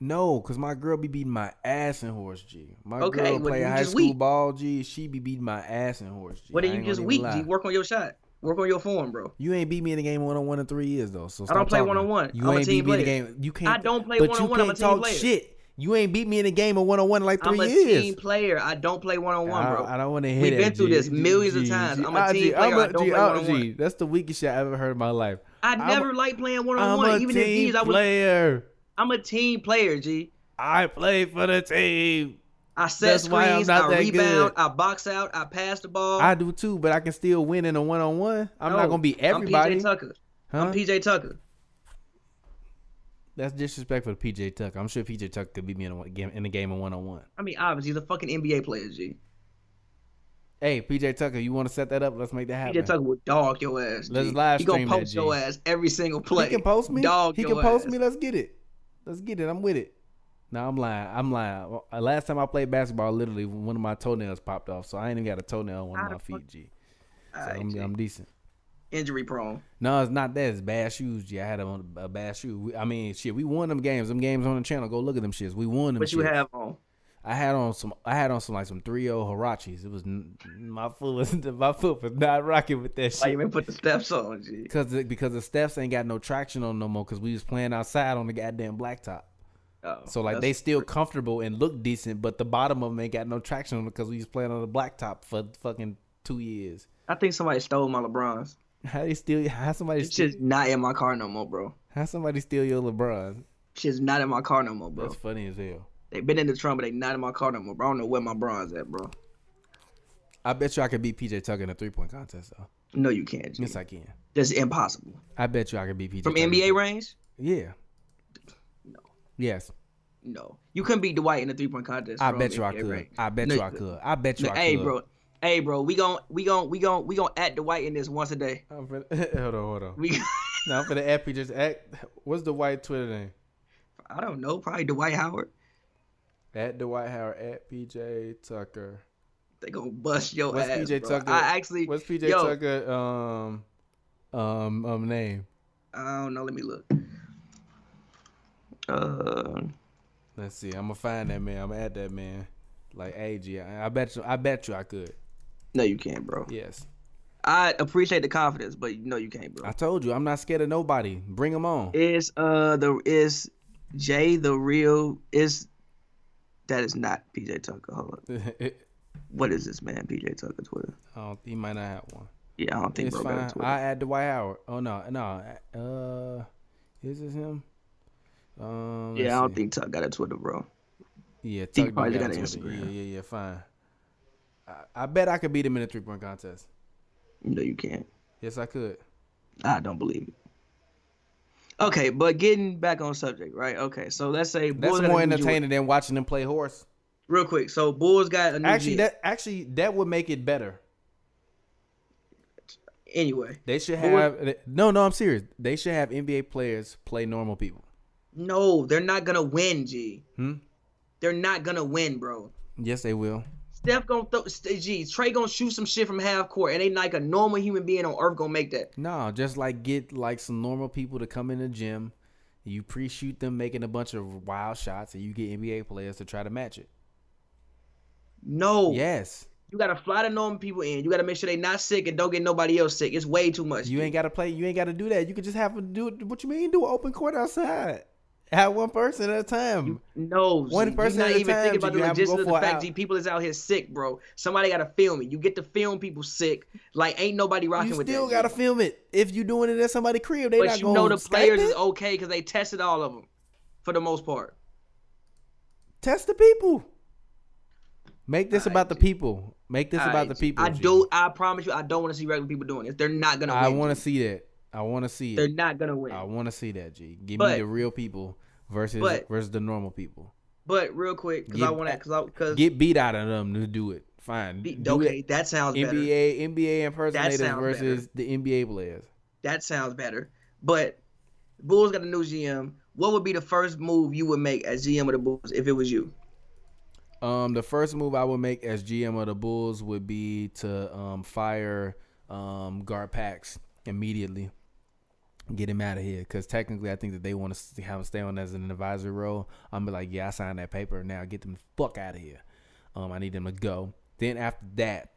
No, because my girl be beating my ass in horse, G. My Okay, girl play high school weak. ball, G. She be beating my ass in horse, G. What I are you just weak? G, work on your shot. Work on your form, bro. You ain't beat me in the game one on one in three years though. So I don't play one-on-one. You I'm a ain't team beat me in the player. game. You can't. I don't play one-on-one. I'm a team talk player. shit. You ain't beat me in a game of one on one like 3 I'm a years. team player. I don't play one on one, bro. I don't want to hear it. We've been through this millions of times. I'm a Ah, team player. I'm I don't play ah, one-on-one. G, That's the weakest shit I ever heard in my life. I never liked playing one on I'm one. a Even in team these, I was. player. I'm a team player, G. I play for the team. I set That's screens, I that rebound, good. I box out, I pass the ball. I do too, but I can still win in a one on one. I'm not gonna be everybody. I'm PJ Tucker. Huh? I'm PJ Tucker. That's disrespectful to PJ Tucker. I'm sure PJ Tucker could beat me in a game in a game of one on one. I mean, obviously, he's a fucking NBA player, G. Hey, PJ Tucker, you want to set that up? Let's make that happen. PJ Tucker will dog your ass. G. Let's live stream He gonna that, post G. your ass every single play. He can post me. Dog he can post me. Let's get it. Let's get it. I'm with it. No, I'm lying. I'm lying. Uh, Last time I played basketball, literally one of my toenails popped off, so I ain't even got a toenail on one of my feet. G. So Alright, I'm, G. I'm decent. Injury prone. No, it's not that. It's bad shoes. G. I had on a bad shoe. We, I mean, shit. We won them games. Them games on the channel. Go look at them shits. We won them. What you have on? I had on some. I had on some like some three O Huaraches. It was my foot was <laughs> my foot was not rocking with that shit. Why you even put the steps on, G? Because the, because the steps ain't got no traction on no more. Because we was playing outside on the goddamn blacktop. Oh, So like they still comfortable and look decent, but the bottom of them ain't got no traction on because we was playing on the blacktop for fucking two years. I think somebody stole my LeBrons. How they steal? How somebody It's steal? just not in my car no more, bro. How somebody steal your LeBron? Shit's not in my car no more, bro. That's funny as hell. They been in the trunk, but they not in my car no more, bro. I don't know where my bronze at, bro. I bet you I could beat PJ Tucker in a three point contest though. No, you can't. G. Yes, I can. That's impossible. I bet you I could beat PJ From Tucker. NBA range? Yeah. No. Yes. No, you couldn't beat Dwight in a three point contest. I from bet you I NBA could. rank. I bet No, you I could. I bet you No, I hey, could. bro. Hey, bro. We gon' we gon' we gon' we gon' at Dwight in this once a day. I'm finna, <laughs> hold on, hold on. We. No, I'm finna app you just act. What's the white Twitter name? I don't know. Probably Dwight Howard. At Dwight Howard at PJ Tucker. They gonna bust your What's ass. PJ bro. Tucker? I actually. What's PJ yo, Tucker um um um name? I don't know. Let me look. Uh, Let's see. I'm gonna find that man. I'm gonna add that man. Like, hey, G, I, I bet you. I bet you I could. no, you can't, bro. Yes. I appreciate the confidence, but no, you can't, bro. I told you. I'm not scared of nobody. Bring them on. Is uh the is Jay the real is that is not PJ Tucker. Hold up. <laughs> What is this man? PJ Tucker Twitter. Don't, he might not have one. Yeah, I don't think It's bro got a fine. Twitter. I add Dwight Howard. Oh no, no. Uh, is this him? Um, yeah, I don't see. think Tuck got a Twitter, bro. Yeah, He Tuck probably got got an Instagram. Yeah, yeah, yeah. Fine. I, I bet I could beat him in a three point contest. No, you can't. Yes, I could. I don't believe it. Okay, but getting back on subject, right? Okay, so let's say Bulls a more entertaining than watching them play horse. Real quick, so Bulls got a new Actually, G- that actually that would make it better. anyway. They should have no, no. I'm serious. They should have NBA players play normal people. No, they're not gonna win, G. Hmm? They're not gonna win, bro. Yes, they will. Steph gonna throw. St- Trae gonna shoot some shit from half court, and ain't like a normal human being on earth gonna make that. No, just like get like some normal people to come in the gym. You pre-shoot them making a bunch of wild shots, and you get NBA players to try to match it. No. Yes, You gotta fly the normal people in. You gotta make sure they not sick and don't get nobody else sick. It's way too much. you G. ain't got to play. You ain't got to do that. You could just have to do it. What you mean? Do an open court outside. Have one person at a time. No, One G, person You're at not a even time, thinking G. about the You have 'em go logistics of the fact. G. People is out here sick, bro. Somebody gotta film it. You get to film people sick. Like ain't nobody rocking You with that. You still got to G. film it. If you doing it at somebody's crib, they But not you know the players is okay because they tested all of them, for the most part. Test the people. Make this about the people. Make this about the people. I do. I promise you, I don't want to see regular people doing this. They're not gonna. I want to see that. I want to see. They're it. not gonna win. I want to see that. G. Give But- me the real people versus but- versus the normal people. But real quick, because I want to, because because Get beat out of them to do it. Fine. Do okay, it. that sounds better. NBA NBA impersonators versus the NBA players. That sounds better. But Bulls got a new GM. What would be the first move you would make as GM of the Bulls if it was you? Um, the first move I would make as GM of the Bulls would be to um, fire um, Garpax immediately. Get him out of here because technically I think that they want to have him stay on as an advisory role. I'm be like, yeah, I signed that paper. Now get them the fuck out of here. Um, I need them to go. Then after that,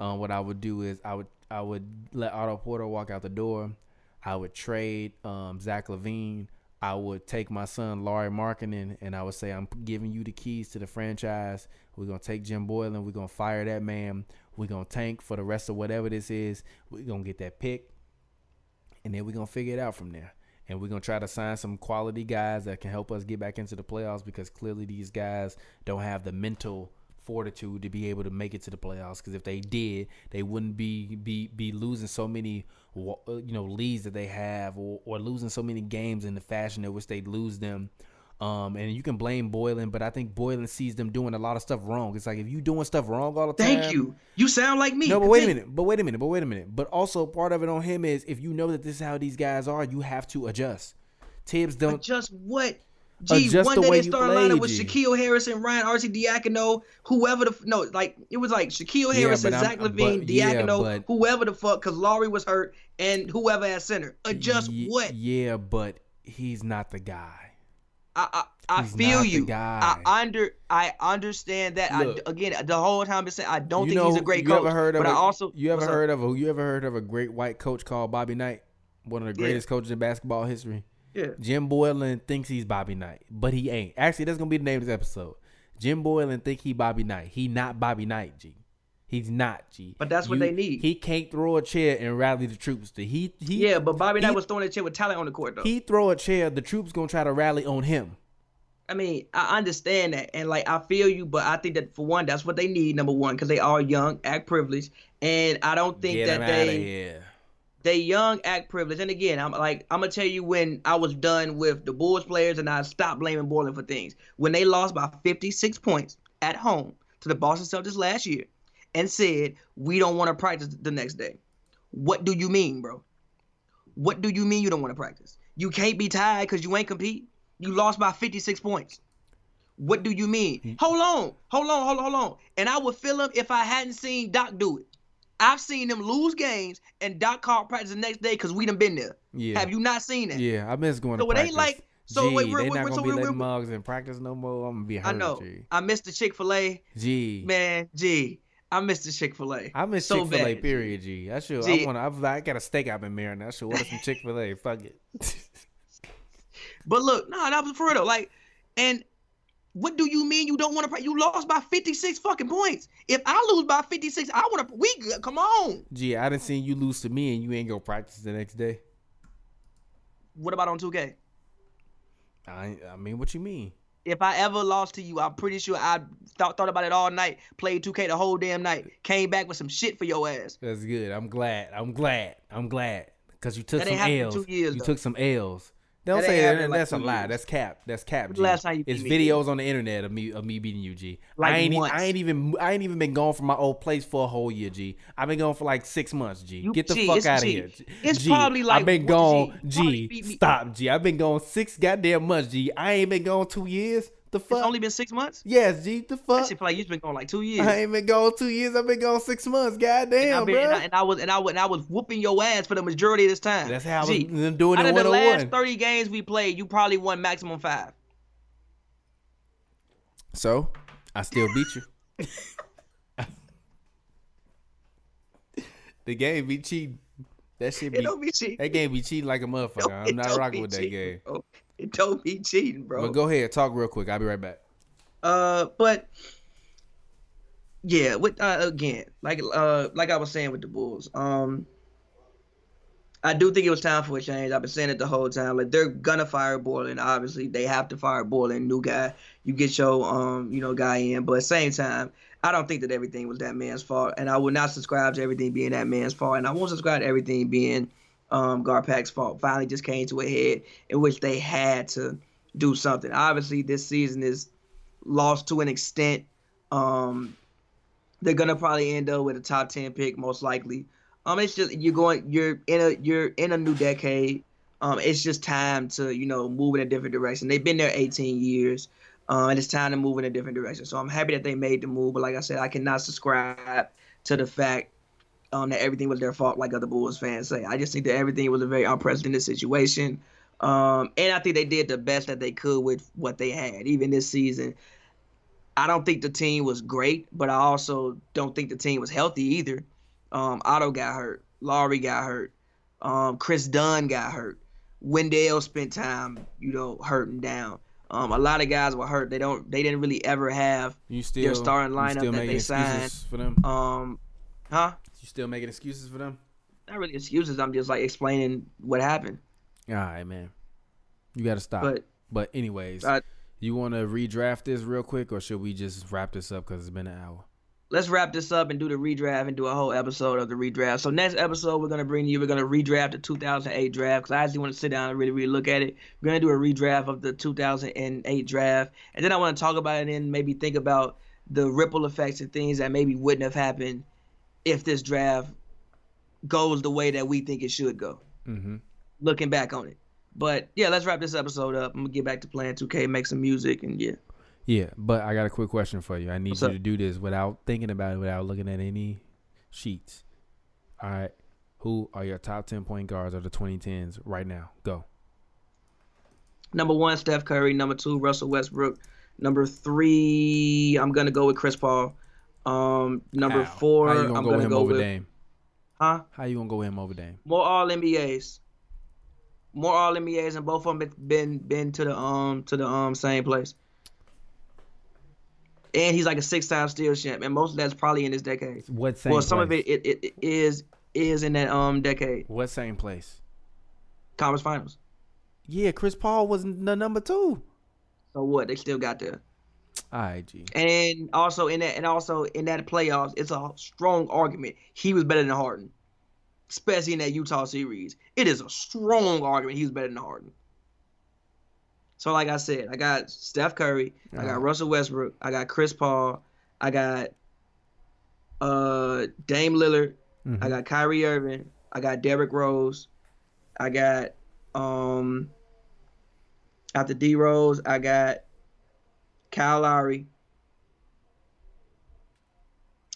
um, what I would do is I would I would let Otto Porter walk out the door. I would trade um, Zach LaVine. I would take my son Lauri Markkanen and I would say, I'm giving you the keys to the franchise. We're gonna take Jim Boylen. We're gonna fire that man. We're gonna tank for the rest of whatever this is. We're gonna get that pick, and then we're gonna figure it out from there. And we're gonna try to sign some quality guys that can help us get back into the playoffs because clearly these guys don't have the mental fortitude to be able to make it to the playoffs. Because if they did, they wouldn't be be be losing so many uh, you know leads that they have, or, or losing so many games in the fashion in which they lose them. Um, and you can blame Boylen, but I think Boylen sees them doing a lot of stuff wrong. It's like if you doing stuff wrong all the time. Thank you. You sound like me. No, but wait a minute. But wait a minute. But wait a minute. But also part of it on him is if you know that this is how these guys are, you have to adjust. Thibs don't. Just what? Gee, Adjust one the day way they started play, lineup with. Shaquille Harrison, Ryan RC Diacono, whoever the f- no, like it was like Shaquille Yeah, Harrison, I'm- Zach LaVine, but- yeah, Diacono, but- whoever the fuck, because Lauri was hurt, and whoever at center. Adjust what? Yeah, but he's not the guy. I I, I He's feel not the you. guy. I under I understand that. Look. I again the whole time I saying I don't think know, he's a great you coach. Ever heard of but a, I also you ever what's up? heard of a you ever heard of a great white coach called Bobby Knight, one of the Yeah. greatest coaches in basketball history. Yeah. Jim Boylen thinks he's Bobby Knight, but he ain't. Actually, that's gonna be the name of this episode. Jim Boylen think he Bobby Knight. He not Bobby Knight, G. He's not, G. But that's what they need. He can't throw a chair and rally the troops. To he he Yeah, but Bobby Knight was throwing a chair with talent on the court though. he throw a chair. The troops gonna try to rally on him. I mean, I understand that, and like I feel you, but I think that for one, that's what they need. Number one, because they are young, act privileged, and I don't think Get that him out of they they young act privileged. And again, I'm like I'm gonna tell you when I was done with the Bulls players and I stopped blaming Boylen for things. When they lost by 56 points at home to the Boston Celtics last year and said we don't want to practice the next day. What do you mean, bro? What do you mean you don't want to practice? You can't be tired because you ain't compete. You lost by 56 points. What do you mean? Mm. Hold on, hold on, hold on, hold on. And I would feel him if I hadn't seen Doc do it. I've seen them lose games and Doc called practice the next day because we done been there. Yeah. Have you not seen that? Yeah, I miss going So to it practice. ain't like- so Gee, wait, real- they real- not so gonna be real- letting mugs in practice no more. I'm gonna be hurt. I know. G. I missed the Chick Fil A, G. man. Gee, I missed the Chick Fil A. I miss so Chick Fil A. Period. G. I should. G. I want. to I got a steak I've been marinating. I should order some Chick Fil A. <laughs> Fuck it. But look, no, that was for real. Like, and what do you mean you don't want to? Pra- you lost by 56 fucking points. If I lose by 56, I want to. We good. Come on. Gee, I didn't see you lose to me and you ain't go practice the next day. What about on 2K? I. I mean, what you mean? If I ever lost to you, I'm pretty sure I thought thought about it all night. Played 2K the whole damn night. Came back with some shit for your ass. That's good. I'm glad. I'm glad. I'm glad because you took That some L's. years, you though. took some L's. Don't That say that. like, that's a lie. years. That's cap. That's cap. G. last time you it's beat me? videos on the internet of me of me beating you, G. Like I ain't. once. I ain't even. I ain't even been gone from my old place for a whole year, G. I've been gone for like six months, G. You- Get the G, fuck out of here. G. It's G, probably like I've been gone, G? G. Stop, G. I've been gone six goddamn months, G. I ain't been gone two years. The It's fuck? only been six months. yes, G. The fuck? shit feel like you've been going like two years. I ain't been gone two years. I've been gone six months. and, Goddamn, I've been, bro. and, I, and I was and I was and I was whooping your ass for the majority of this time. That's how I was G, doing out it of the last thirty games we played, you probably won maximum five. So, I still beat you. the game be cheating. That shit It be be cheating. that game be cheating like a motherfucker. don't- I'm not rocking with that game. bro. It don't be cheating, bro. But go ahead, talk real quick. I'll be right back. Uh, but yeah, with uh, again, like uh, like I was saying with the Bulls, um, I do think it was time for a change. I've been saying it the whole time. Like they're gonna fire Boylen. Obviously, they have to fire Boylen. New guy, you get your um, you know, guy in. But at the same time, I don't think that everything was that man's fault, and I will not subscribe to everything being that man's fault, and I won't subscribe to everything being um Garpax's fault. Finally, just came to a head in which they had to do something. Obviously, this season is lost to an extent. Um, they're gonna probably end up with a top ten pick, most likely. Um, it's just you're going, you're in a, you're in a new decade. Um, it's just time to you know move in a different direction. They've been there 18 years, um, and it's time to move in a different direction. So I'm happy that they made the move. But like I said, I cannot subscribe to the fact um, that everything was their fault, like other Bulls fans say. I just think that everything was a very unprecedented situation. Um, and I think they did the best that they could with what they had, even this season. I don't think the team was great, but I also don't think the team was healthy either. Um, Otto got hurt, Lauri got hurt, um, Kris Dunn got hurt, Wendell spent time, you know, hurting down. Um, a lot of guys were hurt. They don't, they didn't really ever have, You still their starting lineup still that they signed. for them. um, huh? You still making excuses for them? Not really excuses. I'm just like explaining what happened. All right, man. You got to stop. But, But anyways, I- you want to redraft this real quick, or should we just wrap this up because it's been an hour? let's wrap this up and do the redraft and do a whole episode of the redraft. So next episode we're gonna bring you we're gonna redraft the 2008 draft because I actually want to sit down and really really look at it. We're gonna do a redraft of the 2008 draft, and then I want to talk about it and maybe think about the ripple effects and things that maybe wouldn't have happened if this draft goes the way that we think it should go. Mm-hmm. Looking back on it. But yeah, let's wrap this episode up. I'm gonna get back to playing 2K, make some music, and yeah. Yeah, but I got a quick question for you. I need What's you up? to do this without thinking about it, without looking at any sheets. All right. Who are your top 10 point guards of the 2010s right now? Go. Number one, Steph Curry. Number two, Russell Westbrook. Number three, I'm gonna go with Chris Paul. Um, number How? four, How you gonna I'm go gonna him go over with Dame? huh? How you gonna go with him over Dame? More All NBAs. More All NBAs, and both of them been been to the um to the um same place. And he's like a six time steal champ, and most of that's probably in this decade. What same well, some of it, it, it is is in that um decade. What same place? Conference Finals. Yeah, Chris Paul was the number two. So what? They still got there. All right, G. And also in that, and also in that playoffs, it's a strong argument. He was better than Harden. especially in that Utah series. It is a strong argument he's better than Harden. So, like I said, I got Steph Curry, I got Uh-huh. Russell Westbrook, I got Chris Paul, I got uh Dame Lillard, I Mhm. got Kyrie Irving, I got Derrick Rose, I got um after D Rose, I got Kyle Lowry,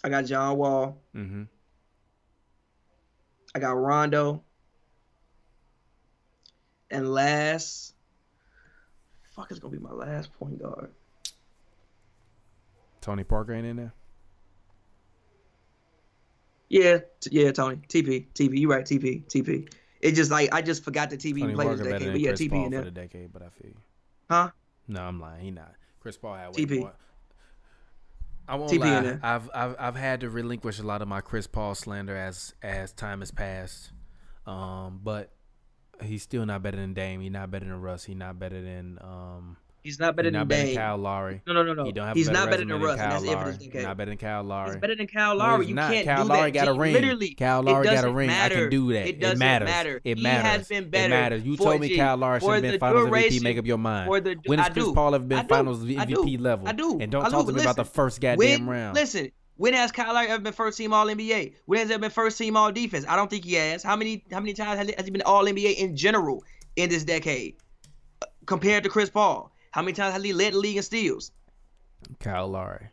I got John Wall, Mhm. I got Rondo, and last, fuck is gonna be my last point guard. Tony Parker ain't in there. Yeah, t- yeah, Tony, TP, TP, you right, TP, TP. It just like I just forgot the TP Tony played Parker this decade, but yeah, Chris TP Paul in for the decade, but I feel you. huh? No, I'm lying. He not. Chris Paul had way TP. more. I won't TP lie. I've, I've I've had to relinquish a lot of my Chris Paul slander as as time has passed. Um, but he's still not better than Dame. He's not better than Russ. He's not better than um. He's not better he's than not better Dame. than Kyle Lowry. No, no, no, no. He don't have He's a better not better than Russ, Kyle that's it Lowry. this not better than Kyle Lowry. He's better than Kyle Lowry. you not. can't Kyle do Lowry that. got a ring. Literally, Kyle Lowry got a ring. I can do that. It It, doesn't matters. matter. It he matters. has been better. It matters. You told me G. Kyle Lowry should have been Finals MVP. Make up your mind. for the- when has Chris. Paul have been Finals MVP level? I do. And don't talk to me about the first goddamn round. Listen, when has Kyle Lowry ever been first team All NBA? When has he ever been first team All Defense? I don't think he has. How many how many times has he, been All NBA in general in this decade compared to Chris Paul? How many times has he led the league in steals? Kyle Lowry.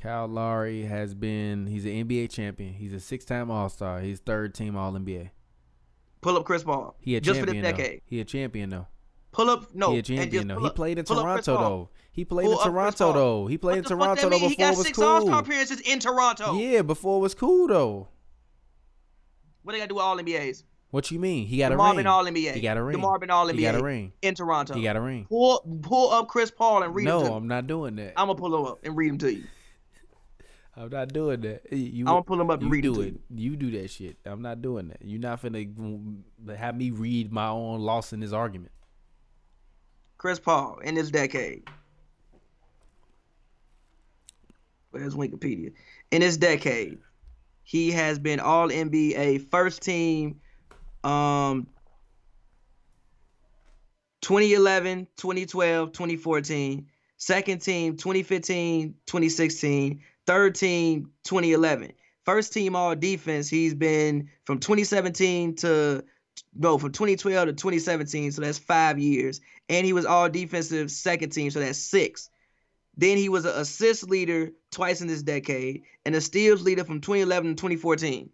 Kyle Lowry has been. He's an NBA champion. He's a six-time All Star. He's third team All NBA. Pull up Chris Paul. He a just for this champion though. decade. He a champion though. Pull up no. he a champion though. He played in pull up Chris Toronto though. He played Pull in Toronto though. He played in the Toronto though mean? He before got it was six All-Star appearances in Toronto. Yeah, before it was cool though. What they got to do with All NBAs? What you mean? He got The a Marvin ring. All NBA. He got a ring. The Marvin All NBA. He got a ring. in Toronto. He got a ring. Pull pull up Chris Paul and read him to No. I'm not doing that. I'm gonna pull him up and read him to you. I'm not doing that. You, I'ma pull 'em up and you read do to it. You do that shit. I'm not doing that. You're not finna have me read my own loss in this argument. Chris Paul in this decade. Where's Wikipedia? In this decade, he has been all NBA first team um 2011, 2012, 2014, second team 2015, 2016, third team 2011. First team all defense, he's been from 2017 to no, from 2012 to 2017, so that's 5 years and he was all defensive second team, so that's six. Then he was an assist leader twice in this decade and a steals leader from 2011 to 2014.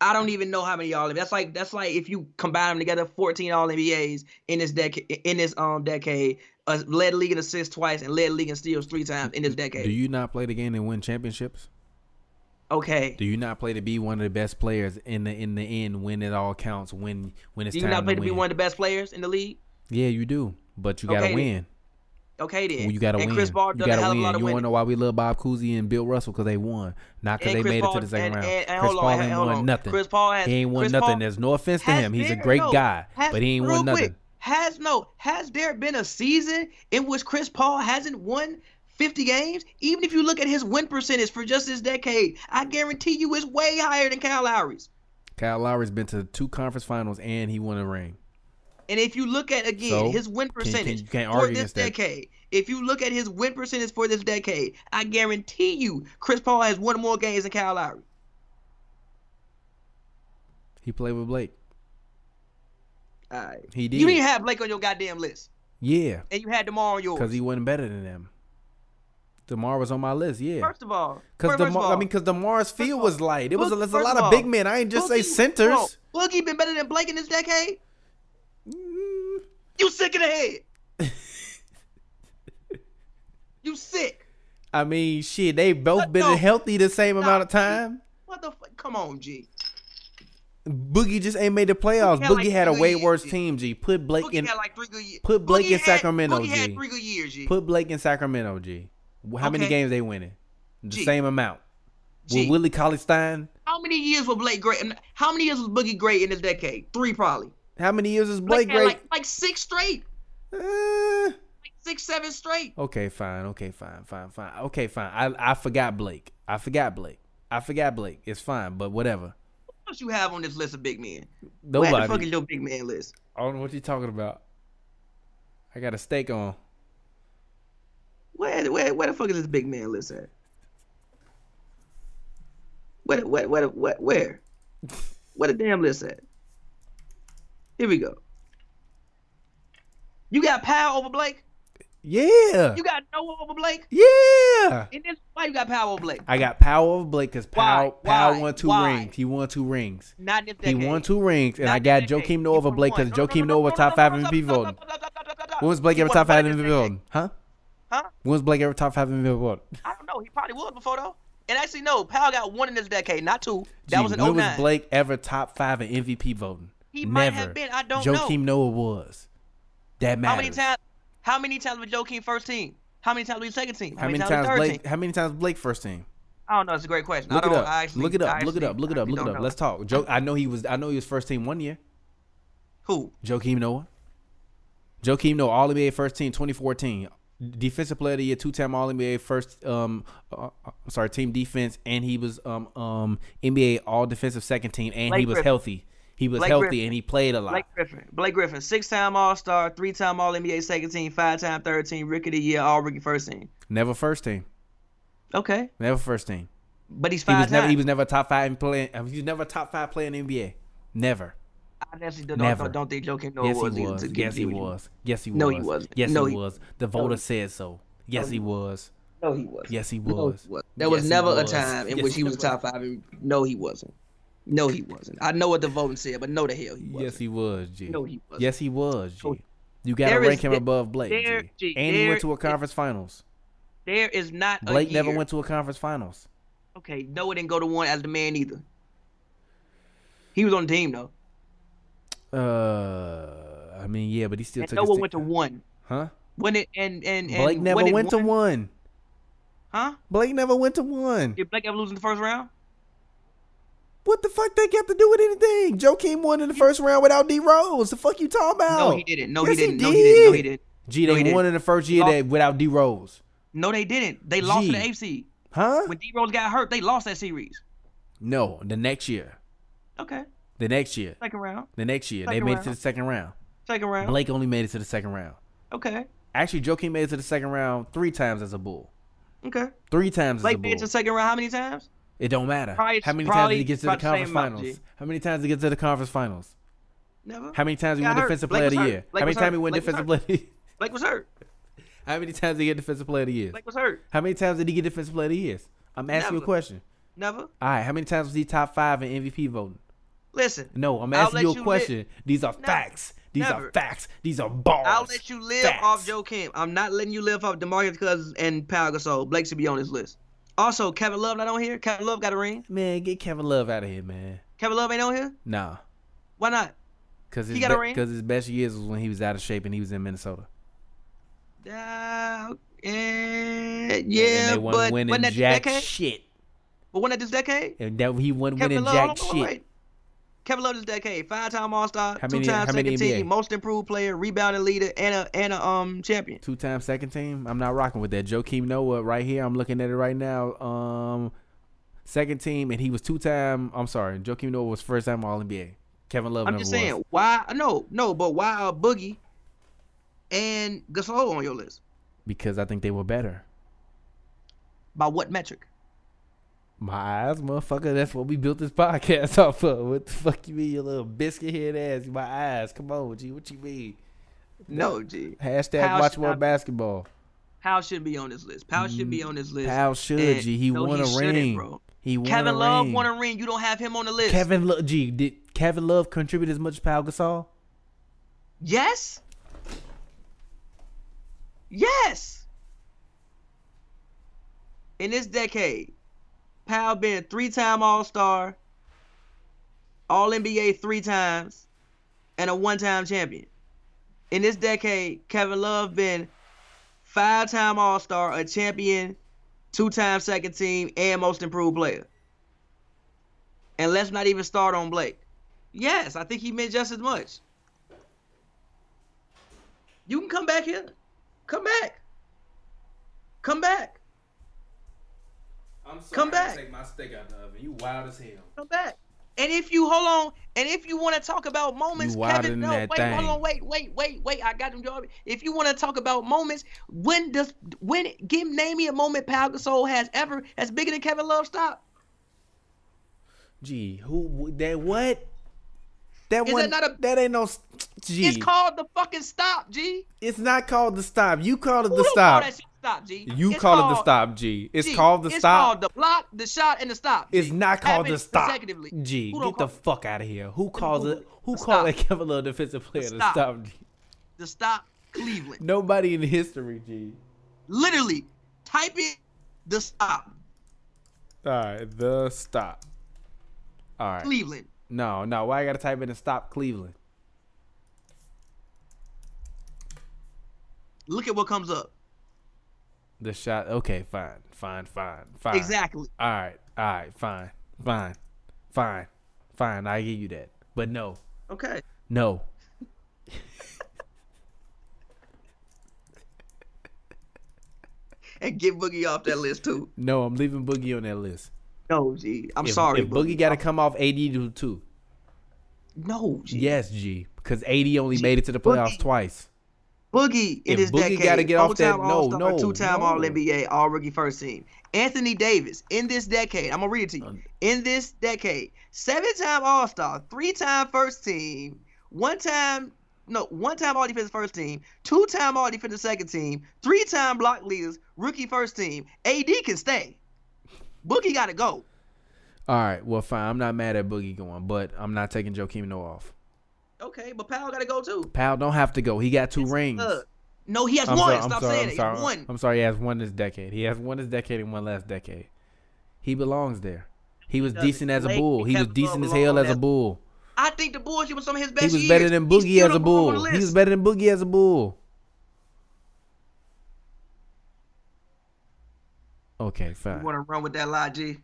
I don't even know how many all that's like that's like if you combine them together 14 all NBAs in this decade in this um decade uh, led league in assists twice and led league in steals three times in this decade. Do you not play the game and win championships? okay. Do you not play to be one of the best players in the in the end when it all counts? When when it's Do you time not play to to be one of the best players in the league? Yeah, you do. But you gotta Okay, win. Okay then. Well, you gotta and win. Chris Paul you gotta win. a lot of You wanna winning. know why we love Bob Cousy and Bill Russell? Because they won, not because they Chris made Paul- it to the second and- round. and- Chris on, Paul ain't won on. nothing. Chris Paul has- he ain't won Chris nothing. Paul There's no offense to him. He's a great no, guy, has- but he ain't won quick, nothing. Has no has there been a season in which Chris Paul hasn't won 50 games? Even if you look at his win percentage for just this decade, I guarantee you it's way higher than Kyle Lowry's. Kyle Lowry's been to two conference finals and he won a ring. And if you look at again So, his win percentage you can't for this against that. decade, if you look at his win percentage for this decade, I guarantee you Chris Paul has won more games than Kyle Lowry. He played with Blake. All right. He did. You didn't have Blake on your goddamn list, yeah, and you had Demar on yours. because he wasn't better than them. Demar was on my list. Yeah. First of all, Because Demar, I mean, because Demar's field was light. It was a, a lot of big men. I ain't just say centers. on. Boogie been better than Blake in this decade. You sick in the head. you sick. I mean, shit, they both What? been No. healthy the same amount of time. What the fuck? Come on, G. Boogie just ain't made the playoffs. Boogie had Boogie like had a way years, worse G. team. G, put Blake Boogie in. had like three good years. put Blake Boogie in Sacramento, Boogie had G. years, G. Put Blake in Sacramento. G. How many games they winning? The same amount. With Willie Cauley Stein, How many years was Blake great? How many years was Boogie great in this decade? Three probably. How many years is Blake had great? like like six straight, Uh, like six seven straight. okay, fine. Okay, fine, fine, fine. Okay, fine. I I forgot Blake. I forgot Blake. I forgot Blake. It's fine, but whatever. What else you have on this list of big men? Where the fuck Nobody. is your big man list? I don't know what you're talking about. I got a steak on. Where where where the fuck is this big man list at? Where the- where where the- where where? Where the damn list at? Here we go. You got Pau over Blake. Yeah. You got Noah over Blake. Yeah. And this why you got Pau over Blake? I got Pau over Blake because Why? Pau, Pau won two Why? rings. He won two rings. Not in this He won two rings, and Not I got Joakim. Noah over Blake because No, no, Joakim no, Noah was top five no, MVP no, no, voting. no, no, no, no, no, no. When was Blake ever top five in MVP voting? Huh? Huh? When was Blake ever top five MVP voting? I don't know. He probably was before though. And actually, no. Pau got one in this decade, not two. That Gee, was in when 09. was Blake ever top five in MVP voting? He Never. might have been. I don't Joakim know. Noah was. That matters. How many times? How many times was Joakim first team? How many times was he second team? How many was times third Blake? team? How many times Blake first team? I don't know. It's a great question. Look I it don't. up. I actually, look it up. I look it up. Look it up. Look it up. don't Let's talk. Joe, I know he was. I know he was first team one year. Who? Joakim Noah. Joakim Noah, All NBA first team, 2014. Defensive player of the year, two time All NBA first. Um, uh, uh, sorry, team defense, and he was um um NBA All Defensive second team, and Blake he was Griffin. healthy. He was Blake healthy, Griffin. and he played a lot. Blake Griffin. Blake Griffin. Six time All Star, three time All NBA second team, five time third team, Rookie of the Year, All Rookie first team. Never first team. Okay, Never first team. but he's He five was never. times. He was never a top five in playing. Uh, he was never a top five player in the NBA. Never. I actually don't, Never. don't, don't think Joakim Noah yes, was. he was. Yes, he deal with you. was. Yes, he was. No, he wasn't. Yes, No, he he- was. The voter he- said so. Yes, No, he he was. No, he wasn't. Yes, he No, was. he wasn't. There was Yes, he never was. a time in Yes, which he he was was. top five. and- No, he wasn't. No, he wasn't. I know what the voting said, but no, the hell he wasn't. Yes, he was. G. No, he wasn't. Yes, he was. G. No. You got to There is- rank him there- above Blake. there- G. And he went to a conference finals. There is not a Blake never went to a conference finals. Okay, no, Noah didn't go to one as the man either. He was on the team though. Uh, I mean, yeah, but he still And took. Noah went to one. Huh? When it and and, and Blake never it went to one. Huh? Blake never went to one. Did Blake ever lose in the first round? What the fuck they got to do with anything? Joakim won in the first round without D Rose. The fuck you talking about? No, he didn't. No, Yes, he didn't. No, he didn't. No, he didn't. G, No, they he won didn't. in the first year that without D Rose. No, they didn't. They lost to the AFC. Huh? When D Rose got hurt, they lost that series. No, the next year. Okay, The next year. second round. The next year. they Second made it to the second round. Second round. Blake only made it to the second round. Okay, Actually, Joakim made it to the second round three times as a bull. okay. Three times as a Blake made it to the second round how many times? It don't matter. Probably- How many times did he get to the about the same conference finals? G. How many times did he get to the conference finals? Never. How many times did he Got win defensive player of the year? How many was times he hurt. won defensive player? of the year? Blake was hurt. <laughs> How many times did he get defensive player of the year? Blake was hurt. How many times did he get defensive player of the year? I'm asking you a question. Never. All right, how many times was he top five in MVP voting? Listen. No, I'm asking you a you question. These are Never. facts. These Never. are facts. These are bars. I'll let you live Facts. off Joakim. I'm not letting you live off DeMarcus Cousins and Pau Gasol. Blake should be on this list. Also, Kevin Love not on here. Kevin Love got a ring. Man, get Kevin Love out of here, man. Kevin Love ain't on here. Nah, Why not? cause He got a ring? cause his best years was when he was out of shape and he was in Minnesota. Uh, and yeah, they but wasn't winning wasn't that jack decade? shit. But wasn't that this decade? And that he wasn't Kevin winning Love, jack hold on, wait, shit. wait. Kevin Love this decade, five-time All-Star, two-time how many second NBA? team, most improved player, rebounding leader, and a and a um champion. Two time second team. I'm not rocking with that. Joakim Noah right here. I'm looking at it right now. Um, second team, and he was two time. I'm sorry, Joakim Noah was first time All NBA. Kevin Love I'm just was. saying, why? No, no, but why are Boogie and Gasol on your list? because I think they were better. By what metric? My eyes, motherfucker. That's what we built this podcast <laughs> off of. What the fuck you mean, you little biscuit head ass? My eyes. Come on, G. What you mean? No, G. Hashtag Powell watch more not- basketball. Pau should be on this list. Pau should mm-hmm. be on this list. Pau should, And- G. He no, won he a ring. bro. He won Kevin Love ring. won a ring. You don't have him on the list. Kevin Love, G. Did Kevin Love contribute as much as Pau Gasol? Yes. Yes. In this decade, Pau been three-time All-Star, All NBA three times, and a one-time champion. In this decade, Kevin Love been five-time All-Star, a champion, two-time second team, and most improved player. And let's not even start on Blake. Yes, I think he meant just as much. You can come back here. Come back. Come back. I'm Come back. Take my steak out the oven. You wild as hell. Come back. And if you hold on, and if you want to talk about moments, You wilder Kevin, than no, that wait, thing. hold on, wait, wait, wait, wait. I got them job. If you want to talk about moments, when does when give name me a moment Pau Gasol has ever as bigger than Kevin Love stop? Gee, who that what? That Is one that not a- that ain't no s- Gee. It's called the fucking stop, G. It's not called the stop. You called it Who the don't stop. Call that shit stop, G. You It's call it the stop, G. It's G, called the it's stop. called the block, the shot, and the stop. G. It's not called the stop. consecutively. G, Who get the fuck out of here. Who calls it? Who the called that. Kevin Love defensive player to stop. stop? G? the stop Cleveland. Nobody in history, G. Literally, type in the stop All right, the stop. All right. Cleveland. No, no. Why I gotta type in the stop Cleveland? Look at what comes up. The shot. Okay, fine, fine, fine, fine. Exactly. All right, all right, fine, fine, fine, fine. I give you that. But no, Okay. no. <laughs> And get Boogie off that list too. No, I'm leaving Boogie on that list. No, G. I'm if, sorry. If Boogie got to come off, AD do too. No, G. Yes, G. Because AD only G, made it to the playoffs Boogie- twice. Boogie in If this Boogie decade, gotta get off that- no, no, two-time no. All NBA, All Rookie First Team. Anthony Davis in this decade. I'm gonna read it to you. Um, In this decade, seven-time All Star, three-time First Team, one-time no, one-time All Defensive First Team, two-time All Defensive Second Team, three-time Block Leaders, Rookie First Team. AD can stay. Boogie gotta go. All right, well, fine. I'm not mad at Boogie going, but I'm not taking Joakim Noah off. Okay, but Pau gotta go too. Pau don't have to go. He got two It's, rings. no, he has I'm one. sorry, I'm Stop sorry, saying I'm it. sorry. He won. I'm sorry. He has one this decade. He has one this decade and one last decade. He belongs there. He was doesn't. decent as a bull. He was decent as hell as a bull. I think the bullshit was some of his best. He was years. better than Boogie as a the ball on bull. He was better than Boogie as a bull. Okay, You fine. want to run with that lie, G?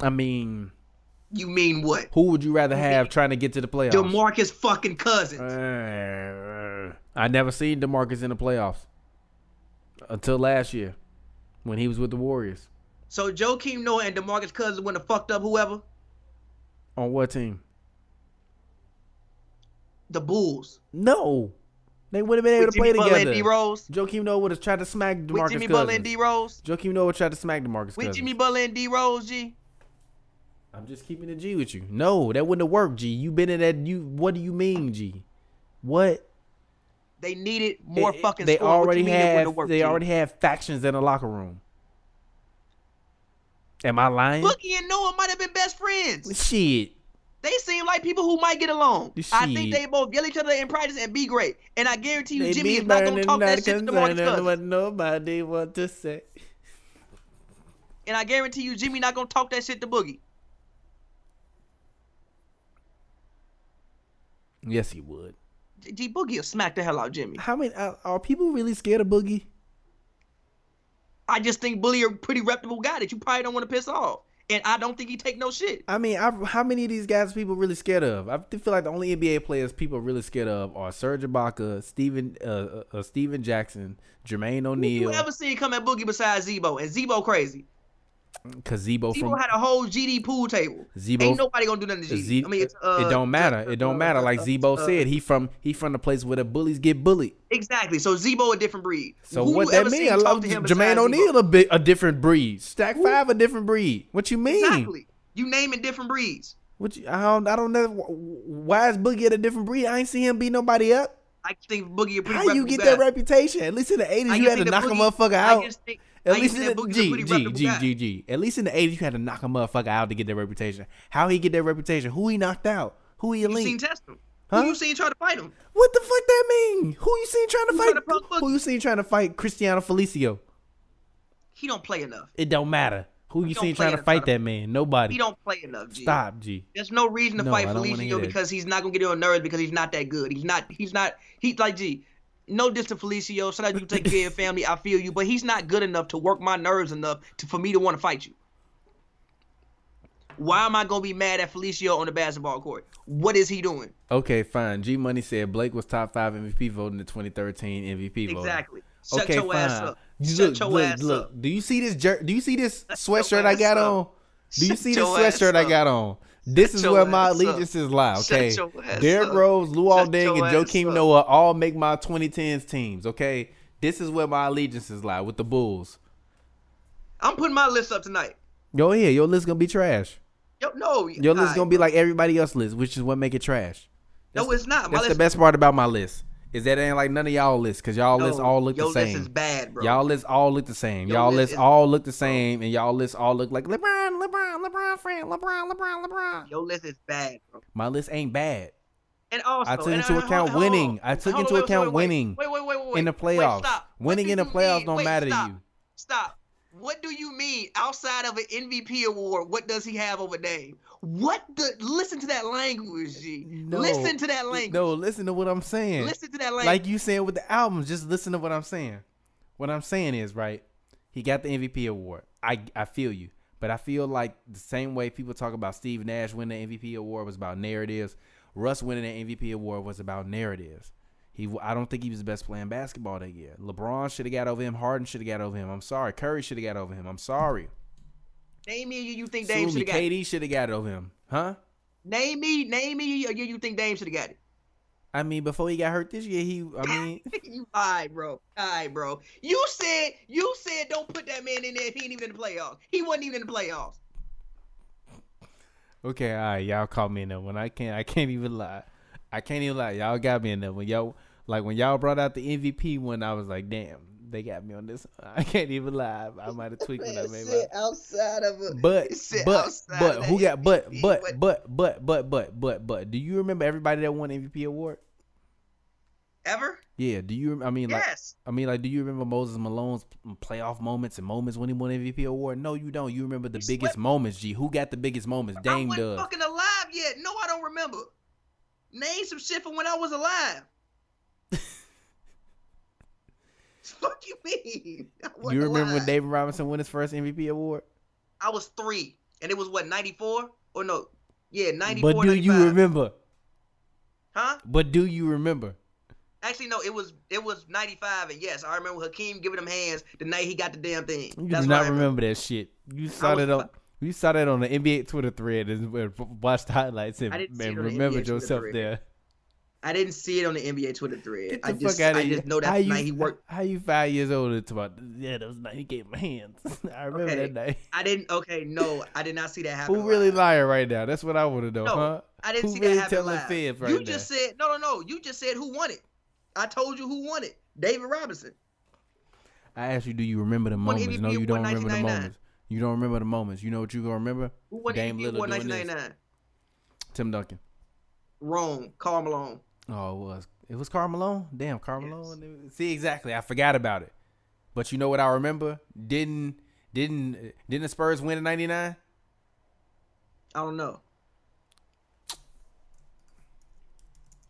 I mean, You mean what? who would you rather have <laughs> trying to get to the playoffs? Demarcus fucking Cousins. Uh, I never seen Demarcus in the playoffs until last year when he was with the Warriors. so Joakim Noah and Demarcus Cousins wouldn't have fucked up whoever? On what team? The Bulls. No, they wouldn't have been able With to play Jimmy Butler together. and D Rose. Joakim Noah would have tried to smack Demarcus With Jimmy Cousins. Butler and D Rose. Joakim Noah tried to smack Demarcus With Cousins. Jimmy Butler and D Rose, G. I'm just keeping it G with you. No, that wouldn't have worked, G. You been in that. You. What do you mean, G? What? They needed more It- fucking They. Already you mean it wouldn't have. worked, they G? already have factions in the locker room. Am I lying? Boogie and Noah might have been best friends. Shit. They seem like people who might get along. I think they both yell each other in practice and be great. And I guarantee you, They Jimmy is not gonna talk that shit to concerning Cousins. What nobody want to say. And I guarantee you, Jimmy not gonna talk that shit to Boogie. Yes, he would. G Boogie will smack the hell out of Jimmy. How many are, are people really scared of Boogie? I just think Bully a pretty reputable guy that you probably don't want to piss off. And I don't think he take no shit. I mean, I, how many of these guys are people really scared of? I feel like the only NBA players people are really scared of are Serge Ibaka, Stephen, uh, uh, uh, Stephen Jackson, Jermaine O'Neal. Who you O'Neal, ever seen come at Boogie besides Z-Bo? And Z-Bo crazy. Because Z-Bo Z-Bo from had a whole GD pool table. Z-Bo. Ain't nobody gonna do nothing to GD. Z- I mean, it's, uh, it don't matter. It don't uh, matter. Like uh, Z-Bo uh, said, he from he from the place where the bullies get bullied. Exactly. So Z-Bo a different breed. So Who what that mean? I love him Jermaine O'Neal a bit a different breed. Stack five a different breed. What you mean? Exactly. You naming different breeds. What you, I don't I don't know why is Boogie at a different breed? I ain't see him beat nobody up. I think Boogie a pretty How you get guy. that reputation? At least in the eighties you had to knock that a Boogie- motherfucker I out. just think- At least in the G G G guy. G G. At least in the eighties you had to knock a motherfucker out to get that reputation. How he get that reputation? Who he knocked out? Who he You seen test him. Huh? Who you seen trying to fight him? What the fuck that mean? Who you seen trying to Who fight? punk Who you seen trying to fight Cristiano Felicio? He don't play enough. It don't matter. Who you seen trying to fight that man? Nobody. He don't play enough. G. Stop, G. There's no reason to No, fight I don't wanna hear Felicio that. because he's not gonna get on nerves because he's not that good. He's not. He's not. He's like G. No diss to Felicio. Shout out you take care of your family. I feel you, but he's not good enough to work my nerves enough to for me to want to fight you. Why am I gonna be mad at Felicio on the basketball court? What is he doing? Okay, fine. G Money said Blake was top five MVP voting in the 2013 MVP voting. Exactly. Shut Okay, your ass fine. up. Shut look, your look, ass look. up. Do you see this jer- Do you see this sweatshirt I got up. on? Do you Shut see this sweatshirt I got on? This is where my allegiances lie. Okay, Derrick. Rose, Luol Shut Deng, and Joakim. Noah all make my 2010s teams. Okay, this is where my allegiances lie with the Bulls. I'm putting my list up tonight. Yo, ahead, your list gonna be trash. Yo, no, Your list gonna be like everybody else's list, which is what make it trash. No, it's not. My That's the best part about my list. Is that ain't like none of y'all lists, cause y'all no, lists all look the same. list is bad, bro. Y'all lists all look the same. Y'all list lists is- all look the same, and y'all lists all look like LeBron, LeBron, LeBron, friend, LeBron, LeBron, LeBron. Your list is bad, bro. My list ain't bad. And also, I took into uh, account hold winning. I took hold into wait, account wait, wait, winning Wait, wait, wait, wait, in the wait, playoffs. stop. Winning in the playoffs mean- don't wait, matter stop, to you. Stop. What do you mean outside of an MVP award? What does he have over Dame? What the? Listen to that language, G. No. Listen to that language. No, listen to what I'm saying. Listen to that language. Like you saying with the albums, just listen to what I'm saying. What I'm saying is right. He got the MVP award. I I feel you, but I feel like the same way people talk about Steve Nash winning the MVP award was about narratives. Russ winning the MVP award was about narratives. He, I don't think he was the best playing basketball that year. LeBron should have got over him. Harden should have got over him. I'm sorry. Curry should have got over him. I'm sorry. name me you think Dame should have got. it. KD should have got it over him. Huh? Name me, name me year you think Dame should have got it. I mean, before he got hurt this year, he. I <laughs> mean, you alright, bro. Alright, bro. You said you said don't put that man in there if he ain't even in the playoffs. He wasn't even in the playoffs. Okay, all right, y'all caught me in that one. I can't, I can't even lie. I can't even lie. Y'all got me in that one. Y'all, like when y'all brought out the MVP one, I was like, damn, they got me on this. <laughs> I can't even lie. I might have tweaked when I made my. outside of <laughs> it. But, but, but, who got? But, but, but, but, but, but, but, but. Do you remember everybody that won MVP award? ever? Yeah. Do you? I mean, like, I mean, like, do you remember Moses Malone's playoff moments and moments when he won MVP award? No, you don't. You remember the He biggest swept- moments, G. Who got the biggest moments? I wasn't does. fucking alive yet. No, I don't remember. Name some shit from when I was alive. Fuck you mean? <laughs> You remember when. David Robinson won his first MVP award? I was three, and it was what ninety four or no? Yeah, ninety four. But do you remember? Huh? But do you remember? Actually, no. It was it was ninety five, and yes, I remember Hakeem giving him hands the night he got the damn thing. You That's do not I remember that shit. You saw that on you saw that on the NBA Twitter thread and watched the highlights and, I didn't and it remembered yourself there. I didn't see it on the NBA Twitter thread. I just I just know how that you, night he worked. How you five years old and about yeah, that was night he gave my hands. <laughs> I remember Okay. that night. I didn't. Okay, no, I did not see that happen. Who really lying right now? That's what I want to know, No, huh? I didn't Who see really that happen live. fibs right you now? just said no, no, no. You just said who won it. I told you who won it. David Robinson. I asked you, do you remember the moments? MVP No, you don't remember the moments. You don't remember the moments. You know what you gonna remember? Who won Dame MVP Lillard doing this. Tim Duncan. Wrong. Karl Malone. Oh, it was. It was Karl Malone. Damn, Karl Yes. See, exactly. I forgot about it. But you know what I remember? Didn't didn't didn't the Spurs win in '99? I don't know.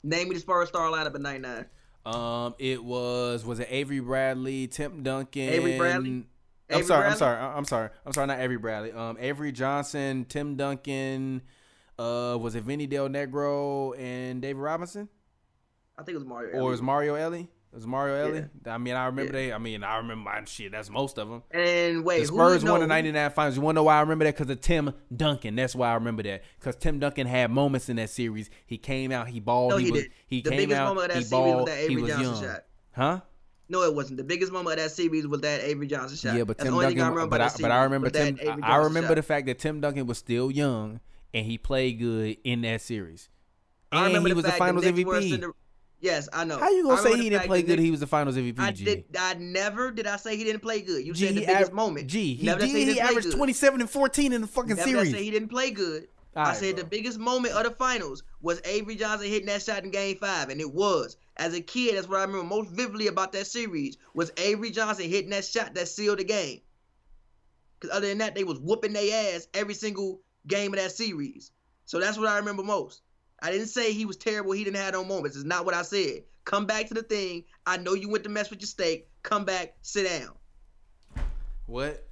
Name me the Spurs star lineup in '99. Um, it was was it Avery Bradley, Tim Duncan, Avery Bradley? I'm Avery sorry, I'm sorry, I'm sorry, I'm sorry, not Avery Bradley. Um, Avery Johnson, Tim Duncan. Uh, was it Vinny Del Negro and David Robinson, I think it was Mario. or was Mario Elie? It was Mario Elie? I mean, I remember Yeah. they. I mean, I remember my shit. That's most of them. And wait, The Spurs won the '99 finals. You want to know why I remember that? Because of Tim Duncan. That's why I remember that. Because Tim Duncan had moments in that series. He came out. He balled. No, he, he was. did. He The came biggest out. moment of that he series was balled. that he Avery was Johnson young. shot. Huh? No, it wasn't. The biggest moment of that series was that Avery Johnson shot. Yeah, but That's Tim Duncan. I remember but, I, but I remember Tim. I, remember shot. the fact that Tim Duncan was still young and he played good in that series. I And remember he the was the finals the Knicks were MVP. Yes, I know. How you gonna say he didn't play good? He was the finals MVP. I G. did. I never did. I say he didn't play good. You G, said the he biggest av- moment. G, he Never did. He, didn't play averaged good. 27 and 14 in the fucking Never series. say he didn't play good. I said bro. the biggest moment of the finals was Avery Johnson hitting that shot in Game Five, and it was. As a kid, that's what I remember most vividly about that series was Avery Johnson hitting that shot that sealed the game. Because other than that, they was whooping their ass every single game of that series. So that's what I remember most. I didn't say he was terrible. He didn't have no moments. It's not what I said. Come back to the thing. I know you went to mess with your steak. Come back. Sit down. What?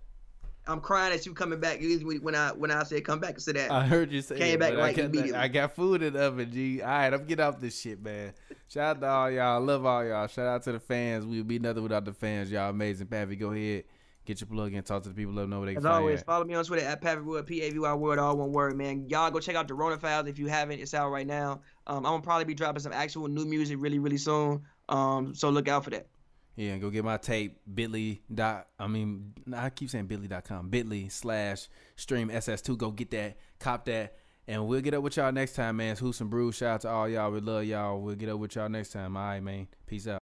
I'm crying at you coming back. When I when I said come back instead that. I heard you say Came it, back I right got, immediately. I got food in the oven, G. All right, I'm getting off this shit, man. Shout out to all y'all. Love all y'all. Shout out to the fans. We would be nothing without the fans. Y'all amazing. Pappy, go ahead. Get your plug in. Talk to the people. Let them know where they can As always, follow me on Twitter at Pavywood, P A V Y Word, all one word, man. Y'all go check out the Rona Files if you haven't. It's out right now. Um, I'm gonna probably be dropping some actual new music really, really soon. Um, so look out for that. Yeah, and go get my tape. Bitly dot. I mean, I keep saying Bitly.com. Bitly slash stream SS2. Go get that. Cop that. And we'll get up with y'all next time, man. It's Hoops and Brews. Shout out to all y'all. We love y'all. We'll get up with y'all next time. All right, man. Peace out.